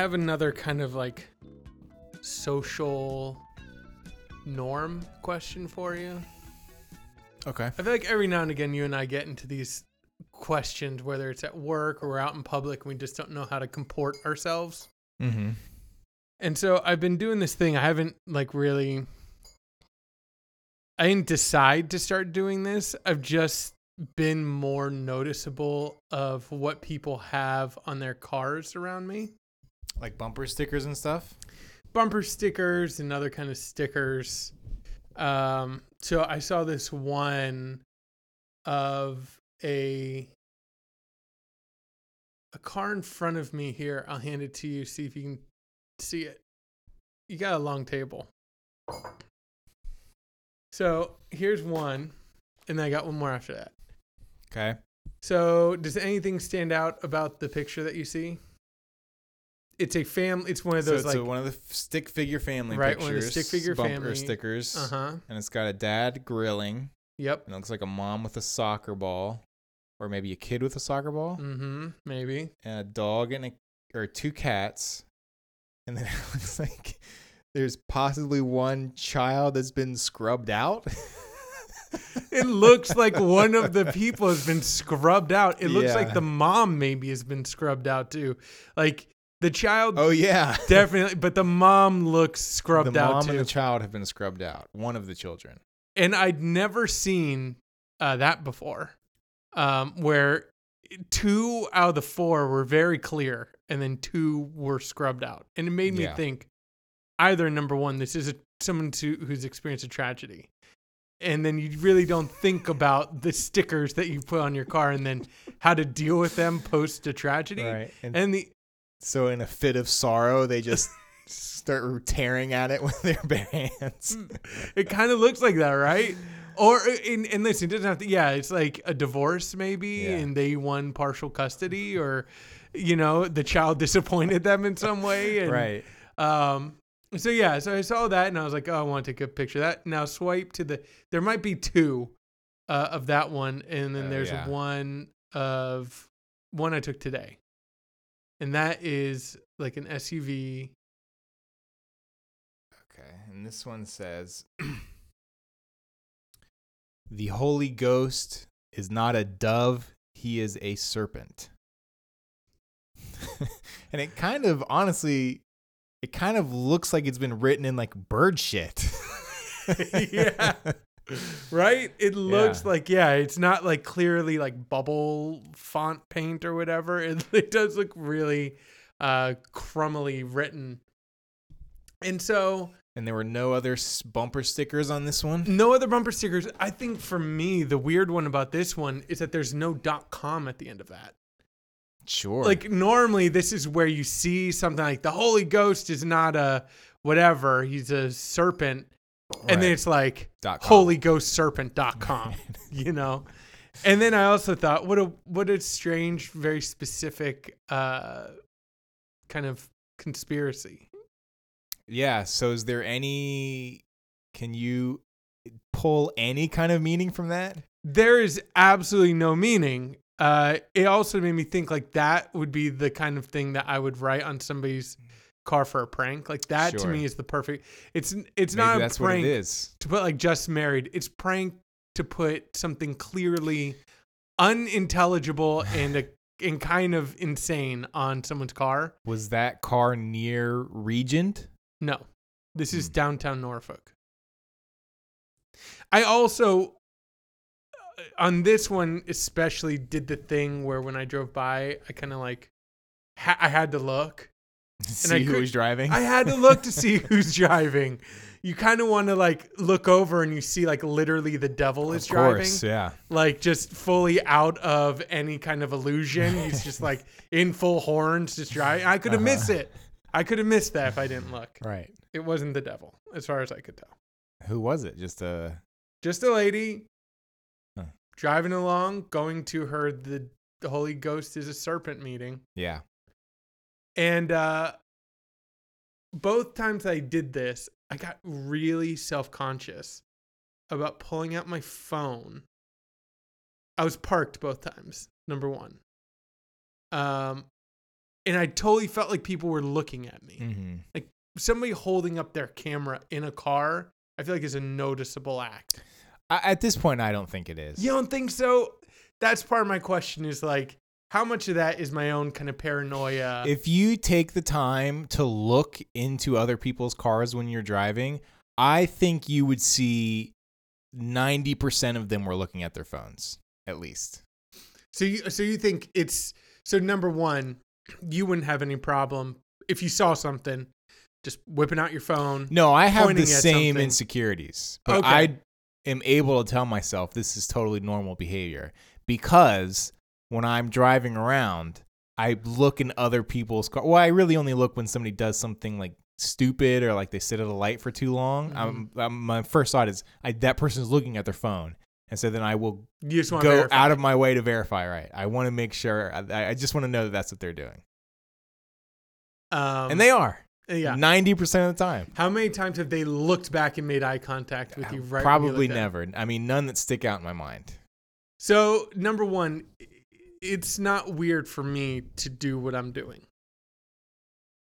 Have another kind of like social norm question for you. Okay. I feel like every now and again you and I get into these questions, whether it's at work or we're out in public, and we just don't know how to comport ourselves. Mm-hmm. And so I've been doing this thing. I haven't like really. I didn't decide to start doing this. I've just been more noticeable of what people have on their cars around me. Like bumper stickers and stuff. Bumper stickers and other kind of stickers. Um, so I saw this one of a a car in front of me here. I'll hand it to you. See if you can see it. You got a long table. So here's one, and then I got one more after that. Okay. So does anything stand out about the picture that you see? It's a fam. It's one of So those it's like a- one of the stick figure family Right, pictures. one of the stick figure bumper family- stickers. uh huh. And it's got a dad grilling. Yep. And it looks like a mom with a soccer ball, or maybe a kid with a soccer ball, Mm-hmm. Maybe. and a dog and a or two cats. And then it looks like there's possibly one child that's been scrubbed out. It looks like one of the people has been scrubbed out. It looks like the mom maybe has been scrubbed out too. Like the child oh yeah. definitely, but the mom looks scrubbed the out The mom too. and the child have been scrubbed out. One of the children. and I'd never seen uh, that before, um, where two out of the four were very clear, and then two were scrubbed out, and it made me Yeah. think either number one, this is a, someone to, who's experienced a tragedy, and then you really don't think about the stickers that you put on your car, and then how to deal with them post a tragedy, Right. And, and the so in a fit of sorrow, they just start tearing at it with their bare hands. it kind of looks like that, right? Or and, and listen, it doesn't have to. Yeah, it's like a divorce maybe, Yeah. and they won partial custody, or you know, the child disappointed them in some way, and, right. Um. So yeah, so I saw that, and I was like, oh, I want to take a picture of that. Now swipe to the. There might be two, uh, of that one, and then Oh, there's yeah. one of one I took today, and that is like an SUV. Okay. And this one says The Holy Ghost is not a dove, he is a serpent. and it kind of honestly it kind of looks like it's been written in like bird shit. Yeah. right? It looks Yeah. like yeah, it's not like clearly like bubble font paint or whatever. It, it does look really uh crummily written. And so and there were no other bumper stickers on this one. no other bumper stickers. I think for me the weird one about this one is that there's no .dot .com at the end of that. Sure. Like normally this is where you see something like the Holy Ghost is not a whatever, he's a serpent. And then it's like Dot com. holyghostserpent.com, you know? And then I also thought, what a what a strange, very specific uh kind of conspiracy. Yeah. So is there any? Can you pull any kind of meaning from that? There is absolutely no meaning. Uh it also made me think like that would be the kind of thing that I would write on somebody's car for a prank. Like that to me is the perfect it's it's Maybe not a that's prank what it is. to put like just married. It's prank to put something clearly unintelligible and a, and kind of insane on someone's car. Was that car near Regent? No, this is Hmm. downtown Norfolk. I also uh, on this one especially did the thing where when I drove by, I kind of like ha- I had to look. See I who could- was driving? I had to look to see who's driving. You kind of want to like look over and you see like literally the devil is of driving. course, yeah. like just fully out of any kind of illusion. He's just like in full horns, just driving. I could have Uh-huh. missed it. I could have missed that if I didn't look. Right. It wasn't the devil, as far as I could tell. Who was it? Just a Just a lady Huh. driving along, going to her the, the Holy Ghost is a serpent meeting, yeah. And uh, both times I did this, I got really self conscious about pulling out my phone. I was parked both times. Number one. Um, and I totally felt like people were looking at me. Mm-hmm. Somebody holding up their camera in a car, I feel like is a noticeable act. I, at this point, I don't think it is. You don't think so? That's part of my question is like, how much of that is my own kind of paranoia? if you take the time to look into other people's cars when you're driving, I think you would see 90% of them were looking at their phones, at least. so you so you think it's so number one, you wouldn't have any problem if you saw something, just whipping out your phone. No, I have the same something. insecurities, but Okay. I am able to tell myself this is totally normal behavior because when I'm driving around, I look in other people's car. Well, I really only look when somebody does something like stupid or like they sit at a light for too long. I'm, I'm, my first thought is I, that person is looking at their phone. And so then I will go out of my way to verify. Right? I want to make sure. I, I just want to know that that's what they're doing, um, and they are yeah. ninety percent of the time. How many times have they looked back and made eye contact with uh, you? Right. Probably never. I mean, none that stick out in my mind. So number one, it's not weird for me to do what I'm doing.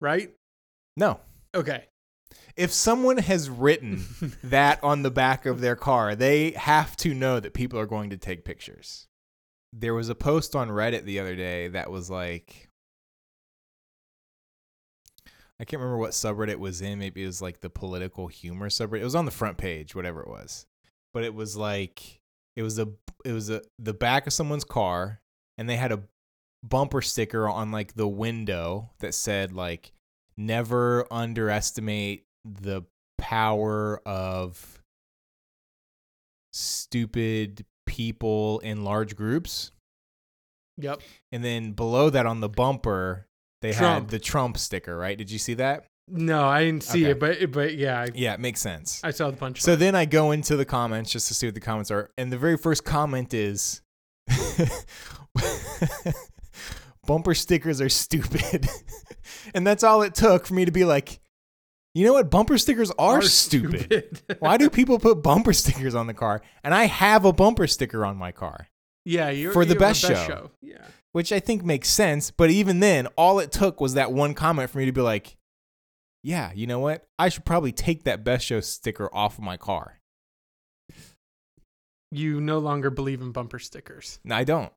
Right? No. Okay. If someone has written that on the back of their car, they have to know that people are going to take pictures. There was a post on Reddit the other day that was like I can't remember what subreddit it was in. Maybe it was like the political humor subreddit. It was on the front page, whatever it was. But it was like it was a it was a the back of someone's car and they had a bumper sticker on like the window that said like never underestimate the power of stupid people in large groups. Yep. And then below that on the bumper, they Trump. had the Trump sticker, right? Did you see that? No, I didn't see Okay. it, but but yeah, I, Yeah, it makes sense. I saw the punch. So then I go into the comments just to see what the comments are. And the very first comment is bumper stickers are stupid. and that's all it took for me to be like, you know what? Bumper stickers are, stupid. Why do people put bumper stickers on the car? And I have a bumper sticker on my car, yeah, you're For the a best show. Yeah. which I think makes sense. But even then, all it took was that one comment for me to be like, yeah, you know what? I should probably take that best show sticker off of my car. You no longer believe in bumper stickers. No, I don't.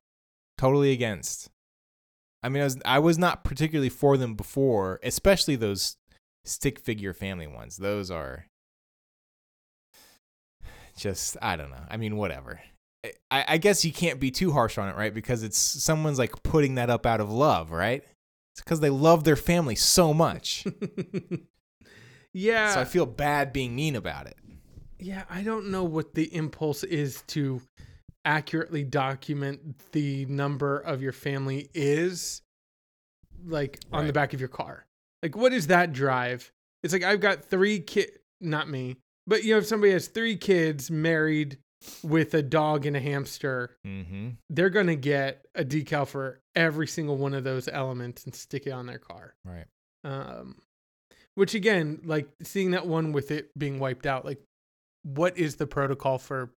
Totally against. I mean, I was I was not particularly for them before, especially those stick figure family ones. Those are just I don't know. I mean, whatever. I, I guess you can't be too harsh on it, right? Because it's someone's like putting that up out of love, right? It's because they love their family so much. yeah. so I feel bad being mean about it. Yeah, I don't know what the impulse is to accurately document the number of your family is like on the back of your car. Like what is that drive? It's like I've got 3 kid not me, but you know if somebody has 3 kids married with a dog and a hamster, Mm-hmm. they're going to get a decal for every single one of those elements and stick it on their car. Right. Um, which again, like seeing that one with it being wiped out, like what is the protocol for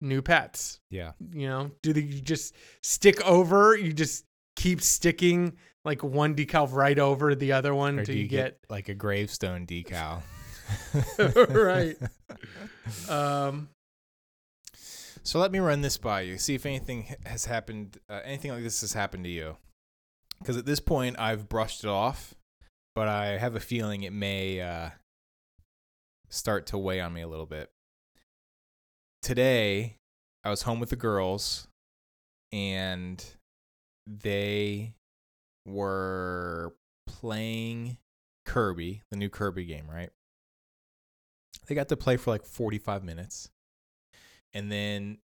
new pets? Yeah. You know, do they you just stick over? You just keep sticking like one decal right over the other one until do you get, like a gravestone decal? Right. um So let me run this by you. See if anything has happened. Uh, anything like this has happened to you. Because at this point, I've brushed it off, but I have a feeling it may uh, start to weigh on me a little bit. Today, I was home with the girls, and they were playing Kirby, the new Kirby game, right? They got to play for like 45 minutes. And then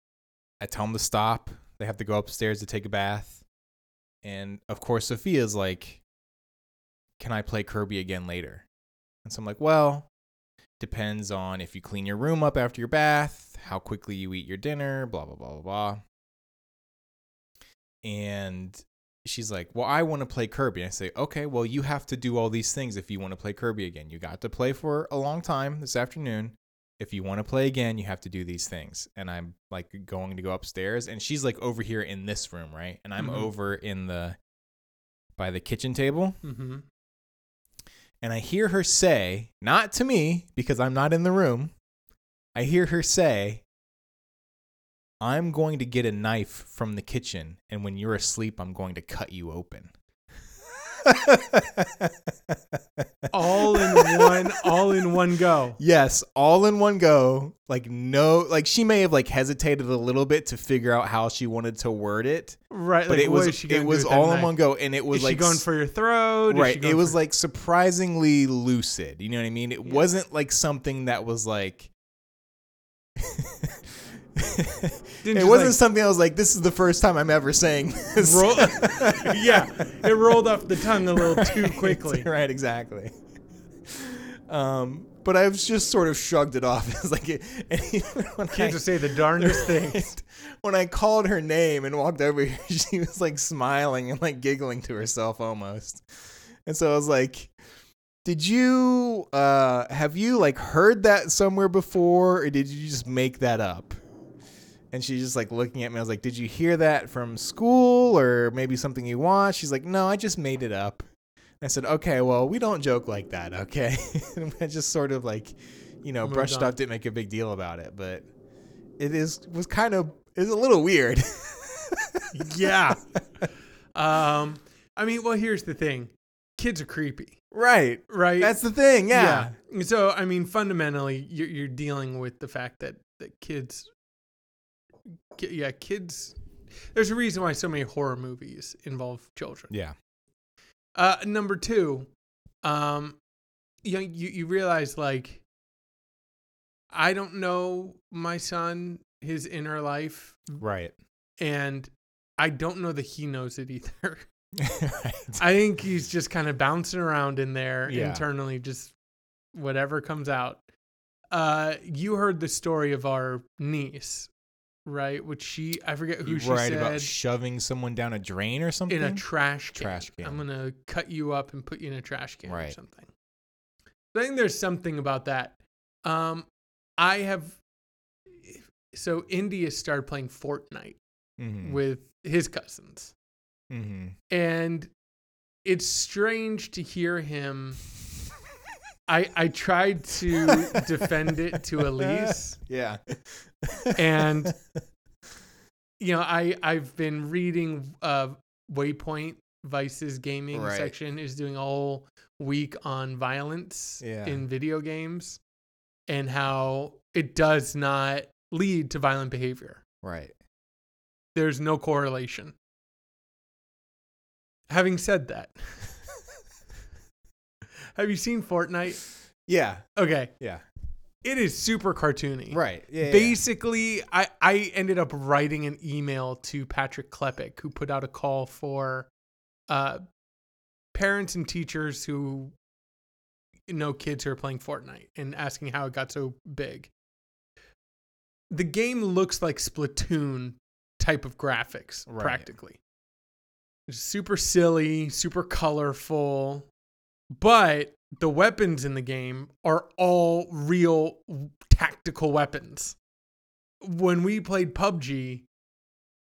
I tell them to stop. They have to go upstairs to take a bath. And of course, Sophia's like, Can I play Kirby again later? And so I'm like, Well, depends on if you clean your room up after your bath, how quickly you eat your dinner, blah, blah, blah, blah, blah. And she's like, Well, I want to play Kirby. And I say, Okay, well, you have to do all these things if you want to play Kirby again. You got to play for a long time this afternoon. If you want to play again, you have to do these things. And I'm like going to go upstairs. And she's like over here in this room, right? And I'm Mhm. over in the by the kitchen table. Mm-hmm. And I hear her say, not to me, because I'm not in the room, I hear her say, I'm going to get a knife from the kitchen, and when you're asleep, I'm going to cut you open. All in one, all in one go. Yes, all in one go. Like no, like she may have like hesitated a little bit to figure out how she wanted to word it, Right. but like, it was it was all in one go, and it was Is like she going for your throat? Right. It was like surprisingly lucid. You know what I mean? It Yeah. wasn't like something that was like. It wasn't like, something I was like, "This is the first time I'm ever saying this." roll. yeah, it rolled off the tongue a little too quickly. right, exactly. Um, but I've just sort of shrugged it off as like, it, when I, Kids will say the darndest things. When I called her name and walked over here, she was like smiling and like giggling to herself almost. And so I was like, "Did you uh have you like heard that somewhere before or did you just make that up?" And she's just like looking at me. I was like, "Did you hear that from school or maybe something you watched?" She's like, "No, I just made it up." I said, "Okay, well, we don't joke like that, okay?" and I just sort of like, you know, Moved brushed on. off, didn't make a big deal about it, but it is was kind of it's a little weird. yeah. Um, I mean, well, here's the thing: kids are creepy, right. right? That's the thing. Yeah. Yeah. So, I mean, fundamentally, you're, you're dealing with the fact that that kids, ki- yeah, kids. There's a reason why so many horror movies involve children. Yeah. Uh, number two, um, you, know, you you realize like, I don't know my son, his inner life, Right. and I don't know that he knows it either. right. I think he's just kind of bouncing around in there Yeah. internally, just whatever comes out. Uh, you heard the story of our niece, right? Which she, I forget who You she right said, about shoving someone down a drain or something? in a trash can. Trash can. I'm gonna cut you up and put you in a trash can or Right. something. I think there's something about that. Um, I have. So India started playing Fortnite mm-hmm. with his cousins. mm-hmm. and it's strange to hear him I I tried to defend it to Elise Yeah. And you know I I've been reading uh Waypoint Vice's gaming Right. section is doing a whole week on violence Yeah. in video games and how it does not lead to violent behavior. right. There's no correlation. Having said that, have you seen Fortnite? Yeah. Okay, Yeah. It is super cartoony. Right. Yeah. yeah, Basically, I, I ended up writing an email to Patrick Klepek, who put out a call for uh, parents and teachers who know kids who are playing Fortnite and asking how it got so big. The game looks like Splatoon type of graphics, Right. practically. It's super silly, super colorful, but the weapons in the game are all real tactical weapons. When we played PUBG,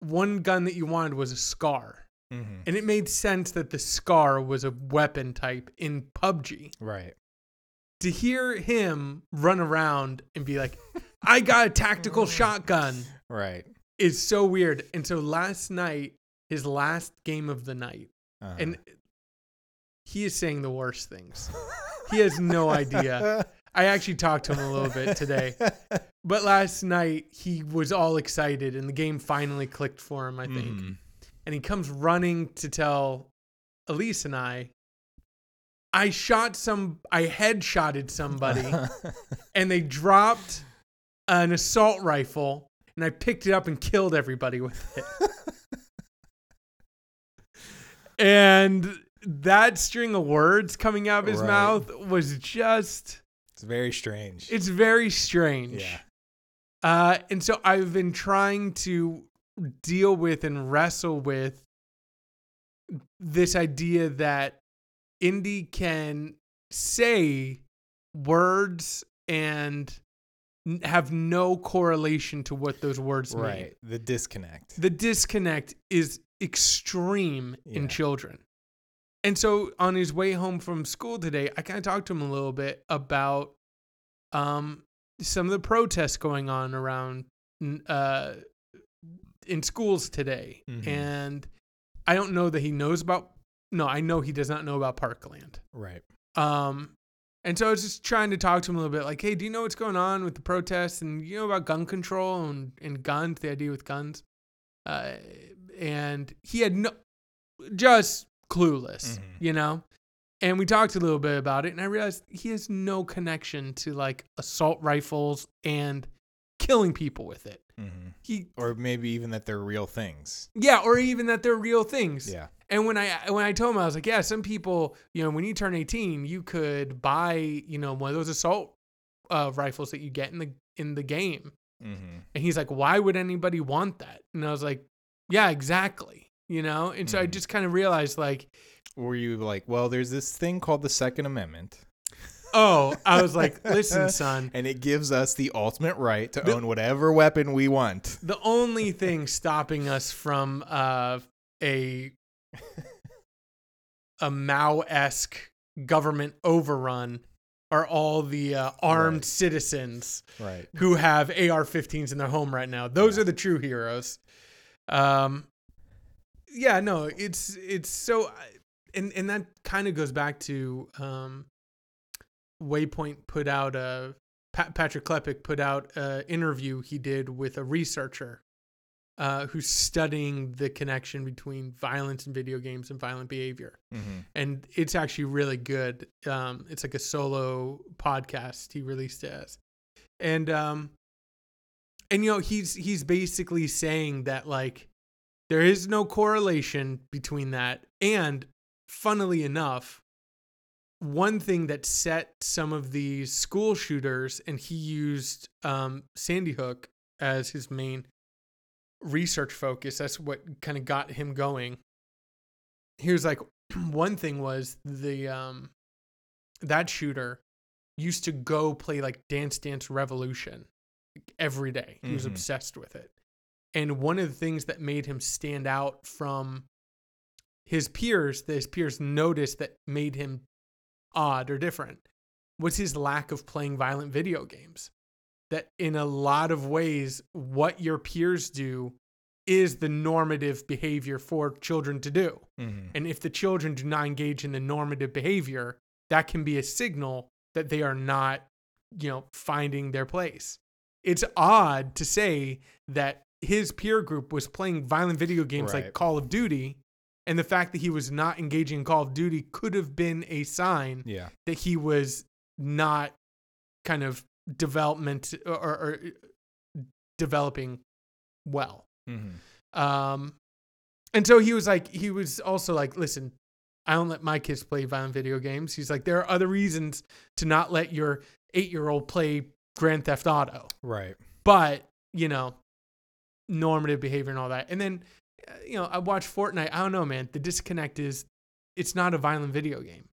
one gun that you wanted was a scar. Mhm. And it made sense that the scar was a weapon type in PUBG. Right. To hear him run around and be like, I got a tactical shotgun Right. is so weird. And so last night, his last game of the night, Uh-huh. and he is saying the worst things. He has no idea. I actually talked to him a little bit today. But last night he was all excited and the game finally clicked for him, I think. Mhm. And he comes running to tell Elise and I, I shot some I headshotted somebody and they dropped an assault rifle and I picked it up and killed everybody with it. and that string of words coming out of his Right. mouth was just it's very strange. it's very strange. yeah. Uh, and so I've been trying to deal with and wrestle with this idea that Indy can say words and have no correlation to what those words mean. Right. The disconnect. The disconnect is extreme Yeah. in children. And so on his way home from school today, I kind of talked to him a little bit about um, some of the protests going on around uh, in schools today. Mhm. And I don't know that he knows about. No, I know he does not know about Parkland. Right. Um, and so I was just trying to talk to him a little bit, like, hey, do you know what's going on with the protests, and you know about gun control and and guns, the idea with guns, uh, and he had no, just clueless, Mhm. you know. And we talked a little bit about it, and I realized he has no connection to like assault rifles and killing people with it. hmm He, Or maybe even that they're real things. yeah, or even that they're real things. Yeah. And when I when I told him, I was like, yeah, some people, you know, when you turn 18, you could buy, you know, one of those assault uh, rifles that you get in the in the game. hmm And he's like, why would anybody want that? And I was like, yeah, exactly. You know. And so I Mhm. just kind of realized, like, Were you like, well, there's this thing called the Second Amendment, oh, I was like, listen, son, and it gives us the ultimate right to The- own whatever weapon we want. the only thing stopping us from uh, a a Mao esque government overrun are all the uh, armed Right. citizens Right. who have AR-15s in their home right now. Those Yeah. are the true heroes. Um, yeah, no, it's it's so, and and that kind of goes back to um, Waypoint put out a Pa- Patrick Klepek put out an interview he did with a researcher uh, who's studying the connection between violence in video games and violent behavior hmm and it's actually really good. Um, it's like a solo podcast he released it as, and um, and you know he's he's basically saying that like there is no correlation between that, and funnily enough, one thing that set some of these school shooters, and he used um, Sandy Hook as his main research focus. That's what kind of got him going. He was like, one thing was the um, that shooter used to go play like Dance Dance Revolution every day. He was Mhm. obsessed with it. And one of the things that made him stand out from his peers, that his peers noticed that made him odd or different, was his lack of playing violent video games. That in a lot of ways, what your peers do is the normative behavior for children to do. hmm And if the children do not engage in the normative behavior, that can be a signal that they are not, you know, finding their place. It's odd to say that his peer group was playing violent video games like Call of Duty, and the fact that he was not engaging in Call of Duty could have been a sign Yeah. that he was not kind of development or, or developing well. hmm Um, and so he was like, he was also like, listen, I don't let my kids play violent video games. He's like, there are other reasons to not let your eight year old play Grand Theft Auto, Right. but you know, normative behavior and all that. And then, uh, you know, I watch Fortnite. I don't know, man. The disconnect is, it's not a violent video game.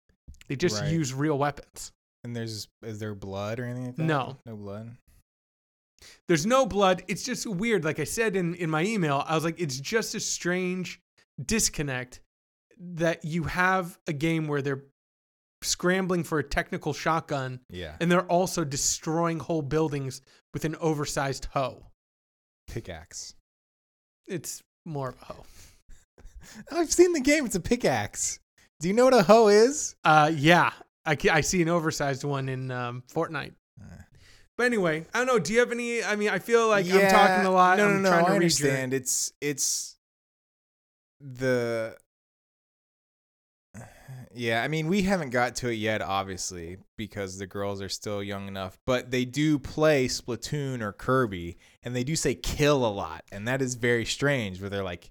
They just Right. use real weapons. And there's is there blood or anything like that? No. No blood. There's no blood. It's just weird. Like I said in, in my email, I was like, it's just a strange disconnect that you have a game where they're scrambling for a technical shotgun Yeah. and they're also destroying whole buildings with an oversized hoe. Pickaxe. It's more of a hoe. I've seen the game. It's a pickaxe. Do you know what a hoe is? Uh, yeah, I, I see an oversized one in um, Fortnite. Uh. But anyway, I don't know. Do you have any? I mean, I feel like I'm talking a lot. No, no, I'm no. trying to I read your- understand. It's it's the yeah. I mean, we haven't got to it yet, obviously, because the girls are still young enough. But they do play Splatoon or Kirby, and they do say "kill" a lot, and that is very strange. Where they're like,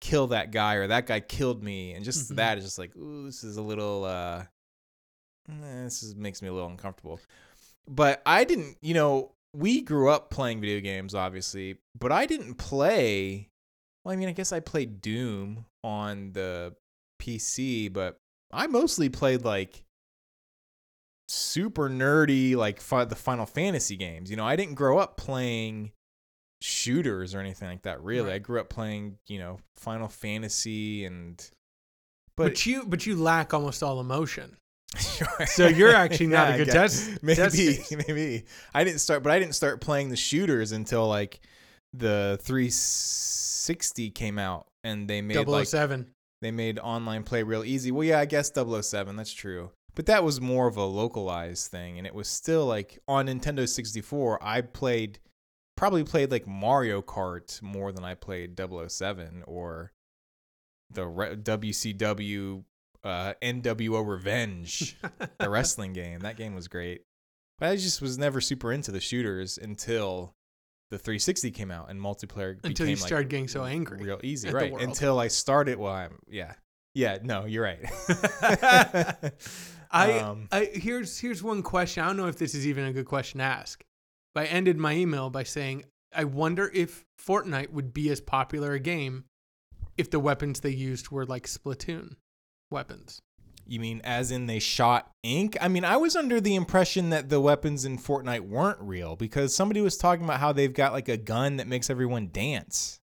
"Kill that guy" or "That guy killed me," and just Mhm. that is just like, "Ooh, this is a little." uh eh, This is, makes me a little uncomfortable but I didn't, you know, we grew up playing video games, obviously, but I didn't play. Well, I mean, I guess I played Doom on the PC, but I mostly played like super nerdy, like fi- the Final Fantasy games. You know, I didn't grow up playing shooters or anything like that, really. Right. I grew up playing, you know, Final Fantasy and But But you but you lack almost all emotion. So you're actually not Yeah, a good test. Maybe, test maybe. I didn't start, but I didn't start playing the shooters until like the 360 came out, and they made like 007. They made online play real easy. Well, yeah, I guess 007, that's true. But that was more of a localized thing, and it was still like on Nintendo 64. I played probably played like Mario Kart more than I played 007 or the re- WCW uh, NWO Revenge, the wrestling game. That game was great. But I just was never super into the shooters until the 360 came out and multiplayer Until became you like started getting so angry. real easy, right? Until I started. Well, I'm yeah, yeah. No, you're right. I, Um, I here's here's one question. I don't know if this is even a good question to ask. But I ended my email by saying, I wonder if Fortnite would be as popular a game if the weapons they used were like Splatoon weapons. You mean as in they shot ink? I mean, I was under the impression that the weapons in Fortnite weren't real because somebody was talking about how they've got like a gun that makes everyone dance.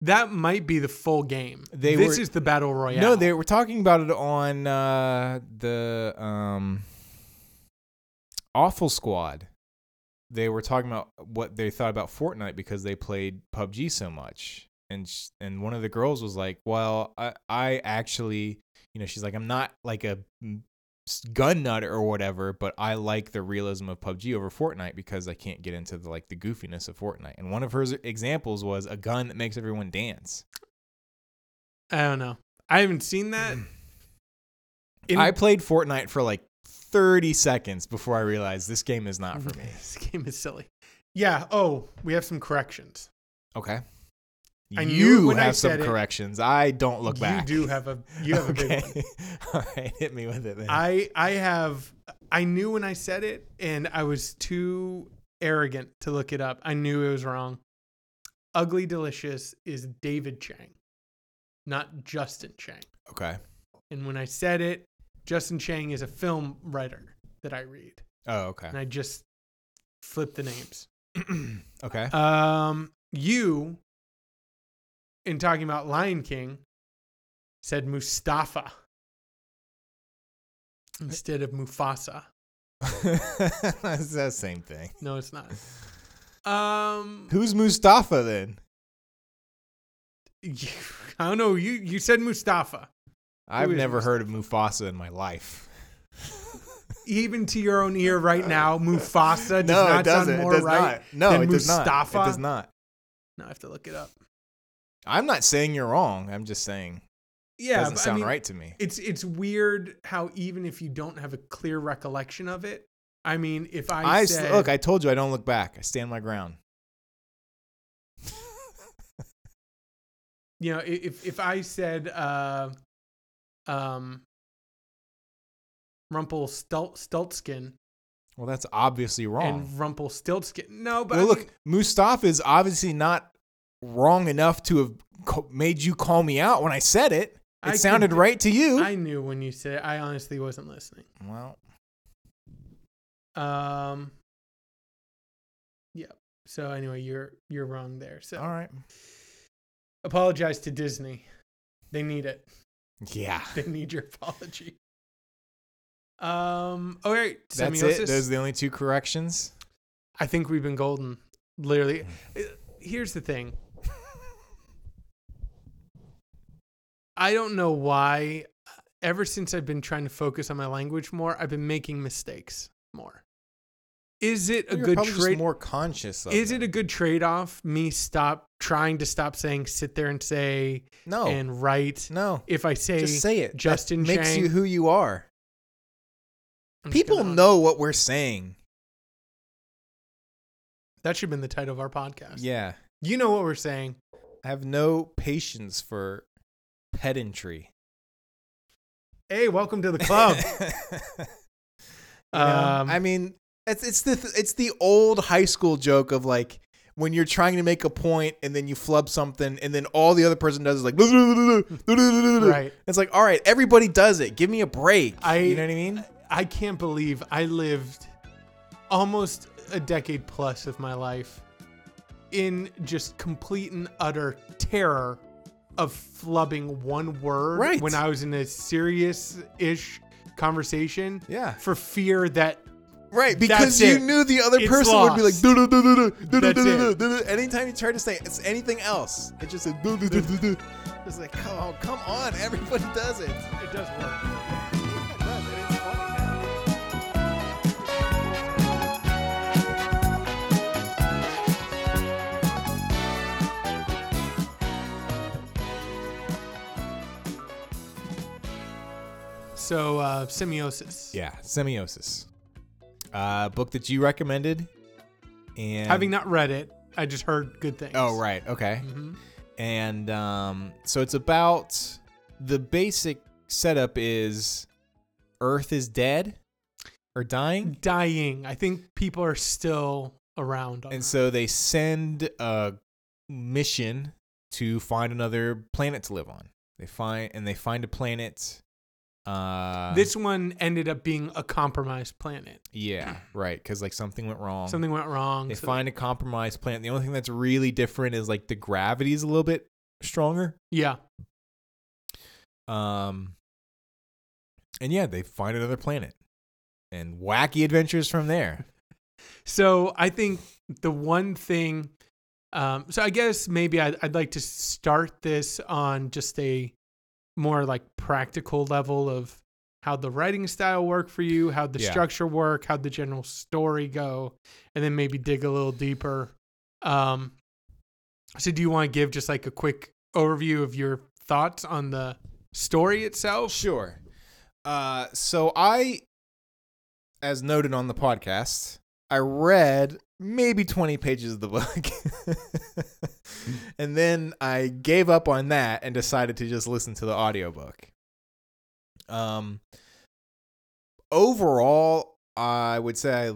That might be the full game. They this were- is the battle royale. No, they were talking about it on uh, the um, Awful Squad. They were talking about what they thought about Fortnite because they played PUBG so much, and sh- and one of the girls was like, "Well, I I actually, you know, she's like, I'm not like a gun nut or whatever, but I like the realism of PUBG over Fortnite because I can't get into the like the goofiness of Fortnite." And one of her examples was a gun that makes everyone dance. I don't know. I haven't seen that. In- I played Fortnite for like 30 seconds before I realized this game is not for me. This game is silly. Yeah. Oh, we have some corrections. Okay. I knew you have some it. corrections. I don't look back. you do have a you have a big one. okay. All right, hit me with it then. I I have I knew when I said it and I was too arrogant to look it up. I knew it was wrong. Ugly Delicious is David Chang, not Justin Chang. okay. And when I said it, Justin Chang is a film writer that I read. Oh, okay. And I just flipped the names. okay. Um you in talking about Lion King said Mustafa instead of Mufasa. That's the same thing. No, it's not. Um, Who's Mustafa then? I don't know. You you said Mustafa. I've never heard of Mufasa in my life. Even to your own ear right now, Mufasa does no, not it doesn't. sound more it does right. not. No, than it does not. Mustafa? It does not. No, I have to look it up. I'm not saying you're wrong. I'm just saying it Yeah, doesn't sound I mean, right to me. It's it's weird how even if you don't have a clear recollection of it, I mean, if I said, look. I told you I don't look back. I stand my ground. you know, if if I said, uh, um, Rumpel Rumpelstiltskin Well, that's obviously wrong. and Rumpel Rumpelstiltskin, no, but well, I look, mean, Mustafa is obviously not wrong enough to have co- made you call me out when I said it. It I sounded do- right to you. I knew when you said. It. I honestly wasn't listening. well, Um. Yeah. So anyway, you're you're wrong there. So all right. apologize to Disney. They need it. Yeah, They need your apology. Um. All right. that's Semiosis. it. Those are the only two corrections. I think we've been golden. Literally. Mm. Uh, Here's the thing. I don't know why. Ever since I've been trying to focus on my language more, I've been making mistakes more. Is it a You're good trade? more conscious. Of Is them. it a good trade off? Me stop trying to stop saying sit there and say no? and write. no. If I say, Just say it. That Justin makes Chang- you who you are. I'm People gonna- know what we're saying. that should have been the title of our podcast. Yeah. You know what we're saying. I have no patience for pedantry. Hey, welcome to the club. You know, Um, I mean, it's it's the it's the old high school joke of like when you're trying to make a point and then you flub something and then all the other person does is like Right. It's like, all right, everybody does it. Give me a break. I- you know what I mean? I can't believe I lived almost a decade plus of my life in just complete and utter terror of flubbing one word Right. when I was in a serious ish conversation Yeah. for fear that Right, because you knew the other It's person would be like, lost. "Du- du- du- du- du- du- That's du- du- it. du- du." anytime you try to say it's anything else, it just says, "Du- du- du- du- du." it's like, oh, come on, everybody does it. it does work. So uh, semiosis. Yeah, Semiosis, uh, book that you recommended, and Having not read it, I just heard good things. oh right, okay, hmm and um, so it's about the basic setup is Earth is dead or dying, Dying. I think people are still around. On and that. so they send a mission to find another planet to live on. They find and they find a planet. Uh, this one ended up being a compromised planet. yeah, right, because like something went wrong. Something went wrong. They so- find a compromised planet. The only thing that's really different is like the gravity is a little bit stronger. yeah. Um, and yeah, they find another planet and wacky adventures from there. So I think the one thing, um, so I guess maybe I'd, I'd like to start this on just a more like practical level of how the writing style work for you, how the Yeah. structure work, how the general story go, and then maybe dig a little deeper. Um, so do you want to give just like a quick overview of your thoughts on the story itself? Sure. Uh, so I, as noted on the podcast, I read maybe 20 pages of the book. and then I gave up on that and decided to just listen to the audiobook. Um, overall, I would say I,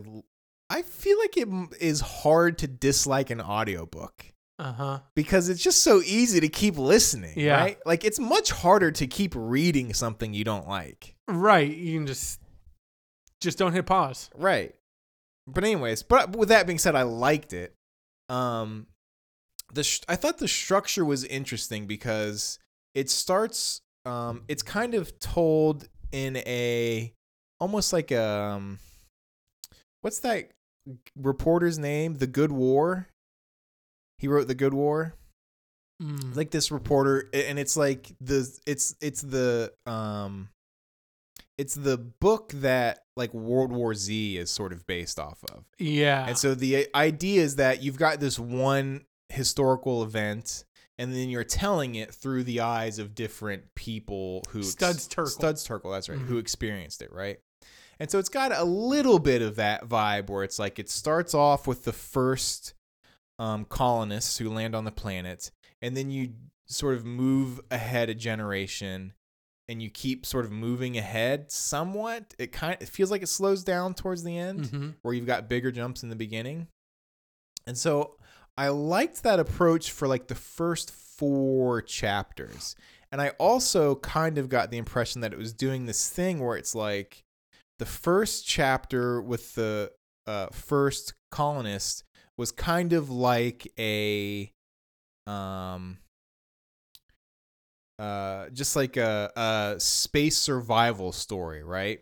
I feel like it is hard to dislike an audiobook Uh huh. because it's just so easy to keep listening, Yeah. right? Like it's much harder to keep reading something you don't like. Right. You can just just don't hit pause. Right. But anyways, but with that being said, I liked it. Um the sh- I thought the structure was interesting because it starts um it's kind of told in a almost like a um what's that reporter's name? The Good War. He wrote The Good War. Mm. like this reporter and it's like the it's it's the um it's the book that like World War Z is sort of based off of. yeah. And so the idea is that you've got this one historical event and then you're telling it through the eyes of different people who Studs Terkel. Studs Terkel, that's right, Mhm. who experienced it, right? And so it's got a little bit of that vibe where it's like it starts off with the first um, colonists who land on the planet, and then you sort of move ahead a generation, and you keep sort of moving ahead somewhat. It kind it feels like it slows down towards the end, Mhm. where you've got bigger jumps in the beginning. And so I liked that approach for like the first four chapters. And I also kind of got the impression that it was doing this thing where it's like the first chapter with the uh, first colonist was kind of like a um uh just like a, a space survival story, right?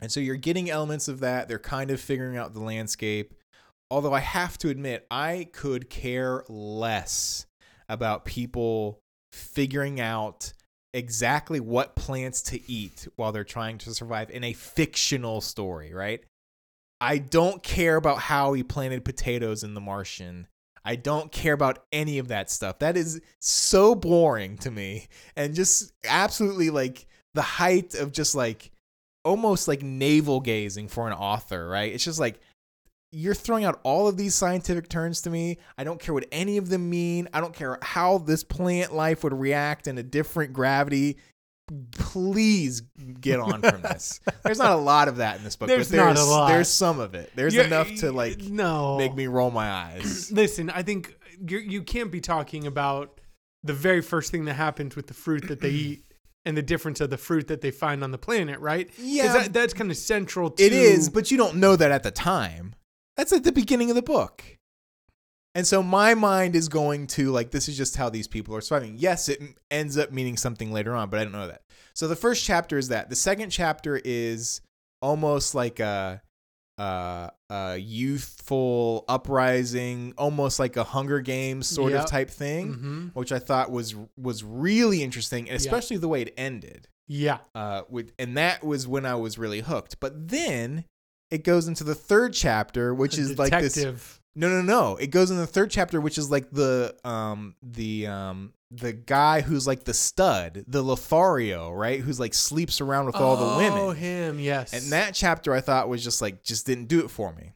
And so you're getting elements of that. They're kind of figuring out the landscape. Although I have to admit, I could care less about people figuring out exactly what plants to eat while they're trying to survive in a fictional story, right? I don't care about how he planted potatoes in The Martian. I don't care about any of that stuff. That is so boring to me and just absolutely like the height of just like almost like navel gazing for an author, right? It's just like you're throwing out all of these scientific terms to me. I don't care what any of them mean. I don't care how this plant life would react in a different gravity. Please get on from this. There's not a lot of that in this book, There's but there's not a lot. there's some of it. There's You're- enough to like no make me roll my eyes. Listen, I think you you can't be talking about the very first thing that happens with the fruit that they eat and the difference of the fruit that they find on the planet, right? Yeah, that, that's kind of central to it is, but you don't know that at the time. That's at the beginning of the book. And so my mind is going to like this is just how these people are surviving. Yes, it ends up meaning something later on, but I don't know that. So the first chapter is that. The second chapter is almost like a uh, a youthful uprising, almost like a Hunger Games sort Yep. of type thing, hmm which I thought was was really interesting, and Yeah. especially the way it ended. Yeah. Uh, with and that was when I was really hooked. But then it goes into the third chapter, which is like this detective. No, no, no. It goes in the third chapter, which is like the um the um the guy who's like the stud, the Lothario, right? Who's like sleeps around with all the women. Oh, women. him. Yes. And that chapter I thought was just like just didn't do it for me.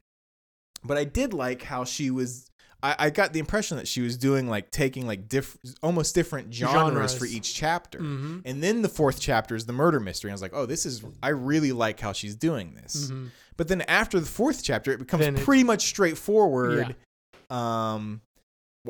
But I did like how she was I, I got the impression that she was doing like taking like diff almost different genres, for each chapter. hmm And then the fourth chapter is the murder mystery. And I was like, oh, this is I really like how she's doing this. hmm But then after the fourth chapter, it becomes Then it- pretty much straightforward. Um,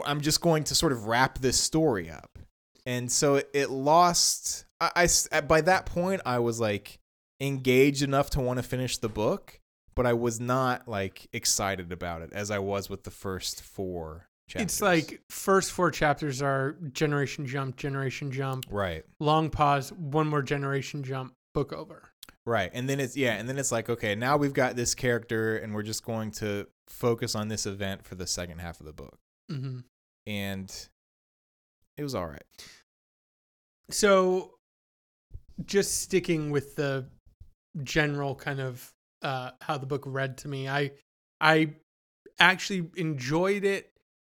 I'm just going to sort of wrap this story up, and so it, it lost. I, at- by that point I was like engaged enough to want to finish the book, but I was not like excited about it as I was with the first four. Chapters. It's like first four chapters are generation jump, generation jump, right. long pause, one more generation jump, book over. Right. And then it's yeah, and then it's like, okay, now we've got this character and we're just going to focus on this event for the second half of the book. hmm And it was all right. So, just sticking with the general kind of uh, how the book read to me, I I actually enjoyed it.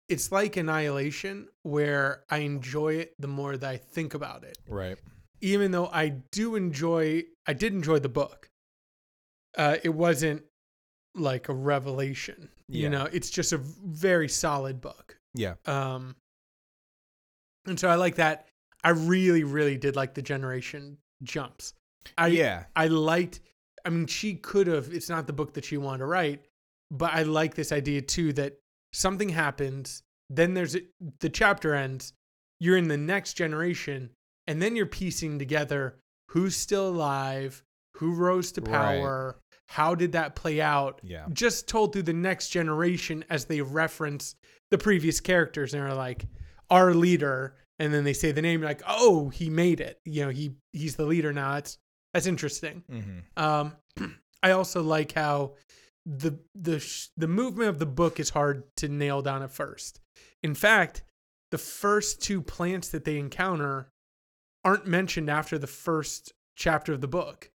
It's like Annihilation, where I enjoy it the more that I think about it. Right. Even though I do enjoy, I did enjoy the book. Uh, it wasn't like a revelation. Yeah. You know, it's just a very solid book. Yeah. Um, and so I like that. I really, really did like the generation jumps. I yeah. I liked. I mean, she could have. It's not the book that she wanted to write, but I like this idea too that something happens, then there's a, the chapter ends. You're in the next generation, and then you're piecing together who's still alive, who rose to Right. power, how did that play out, Yeah. just told through the next generation as they reference the previous characters and are like our leader and then they say the name like oh he made it you know he he's the leader now that's that's interesting Mm-hmm. um i also like how the the sh- the movement of the book is hard to nail down at first in fact the first two plants that they encounter aren't mentioned after the first chapter of the book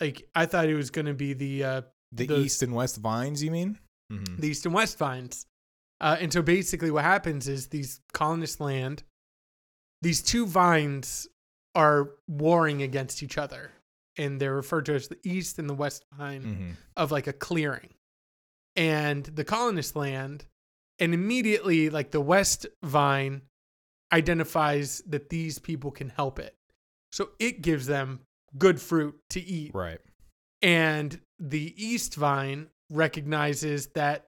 like i thought it was going to be the uh The Those- east and west vines, you mean? Mm-hmm. the east and west vines. Uh, and so basically, what happens is these colonists land. These two vines are warring against each other, and they're referred to as the east and the west vine Mm-hmm. of like a clearing. And the colonists land, and immediately, like the west vine identifies that these people can help it. So it gives them good fruit to eat Right. and the east vine recognizes that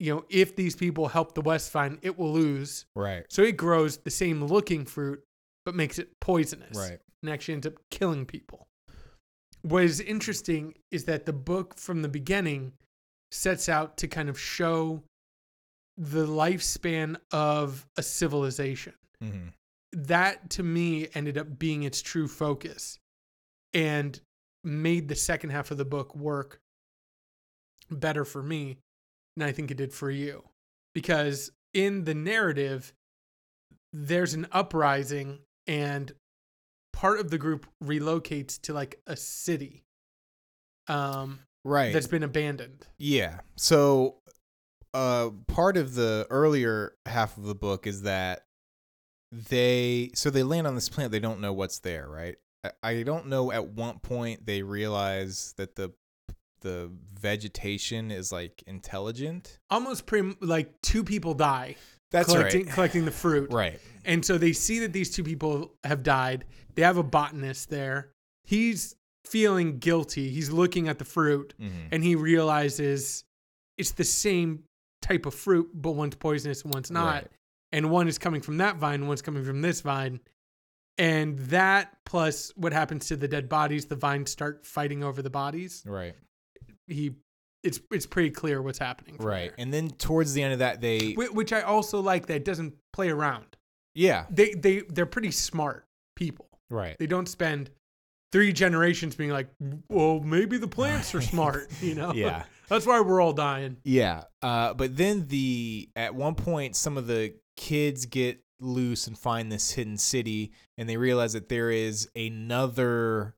you know if these people help the west vine it will lose Right. so it grows the same looking fruit but makes it poisonous Right. and actually ends up killing people what is interesting is that the book from the beginning sets out to kind of show the lifespan of a civilization Mm-hmm. that to me ended up being its true focus and made the second half of the book work better for me than I think it did for you. Because in the narrative, there's an uprising and part of the group relocates to like a city um, Right. that's been abandoned. Yeah. So, uh, part of the earlier half of the book is that they so they land on this planet. They don't know what's there, right? I, I don't know at what point they realize that the the vegetation is like intelligent. Almost pre- like two people die That's collecting, right. collecting the fruit. Right. And so they see that these two people have died. They have a botanist there. He's feeling guilty. He's looking at the fruit Mm-hmm. and he realizes it's the same type of fruit, but one's poisonous and one's not. Right. And one is coming from that vine, one's coming from this vine. And that plus what happens to the dead bodies, the vines start fighting over the bodies. Right. He it's it's pretty clear what's happening. right. there. And then towards the end of that, they which I also like that doesn't play around. yeah, They they they're pretty smart people. right. They don't spend three generations being like, well, maybe the plants are smart. You know? Yeah. That's why we're all dying. Yeah. Uh, but then the at one point some of the kids get loose and find this hidden city and they realize that there is another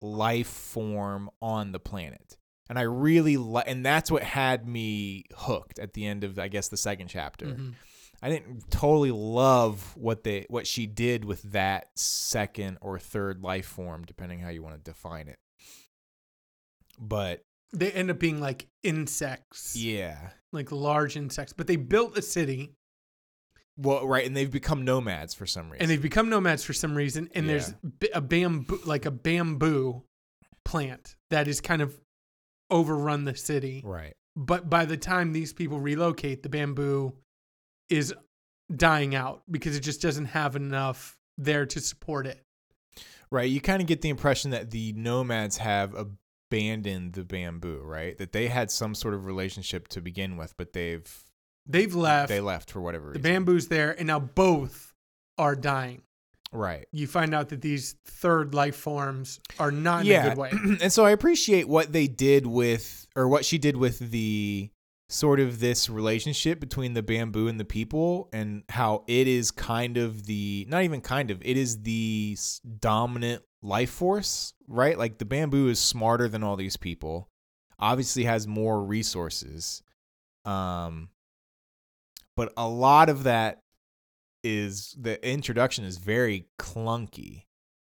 life form on the planet. And I really like and that's what had me hooked at the end of I guess the second chapter. Mhm. I didn't totally love what they what she did with that second or third life form depending how you want to define it. But They end up being like insects, yeah. like large insects. But they built a city Well, right, and they've become nomads for some reason. and they've become nomads for some reason. And there's a bamboo, like a bamboo plant that is kind of overrun the city. right. But by the time these people relocate, the bamboo is dying out because it just doesn't have enough there to support it. Right. You kind of get the impression that the nomads have abandoned the bamboo, right? That they had some sort of relationship to begin with, but they've They've left. they left for whatever the reason. bamboo's there, and now both are dying. Right. You find out that these third life forms are not in a good way. and so I appreciate what they did with or what she did with the sort of this relationship between the bamboo and the people and how it is kind of the not even kind of it is the dominant life force right like the bamboo is smarter than all these people obviously has more resources um but a lot of that is the introduction is very clunky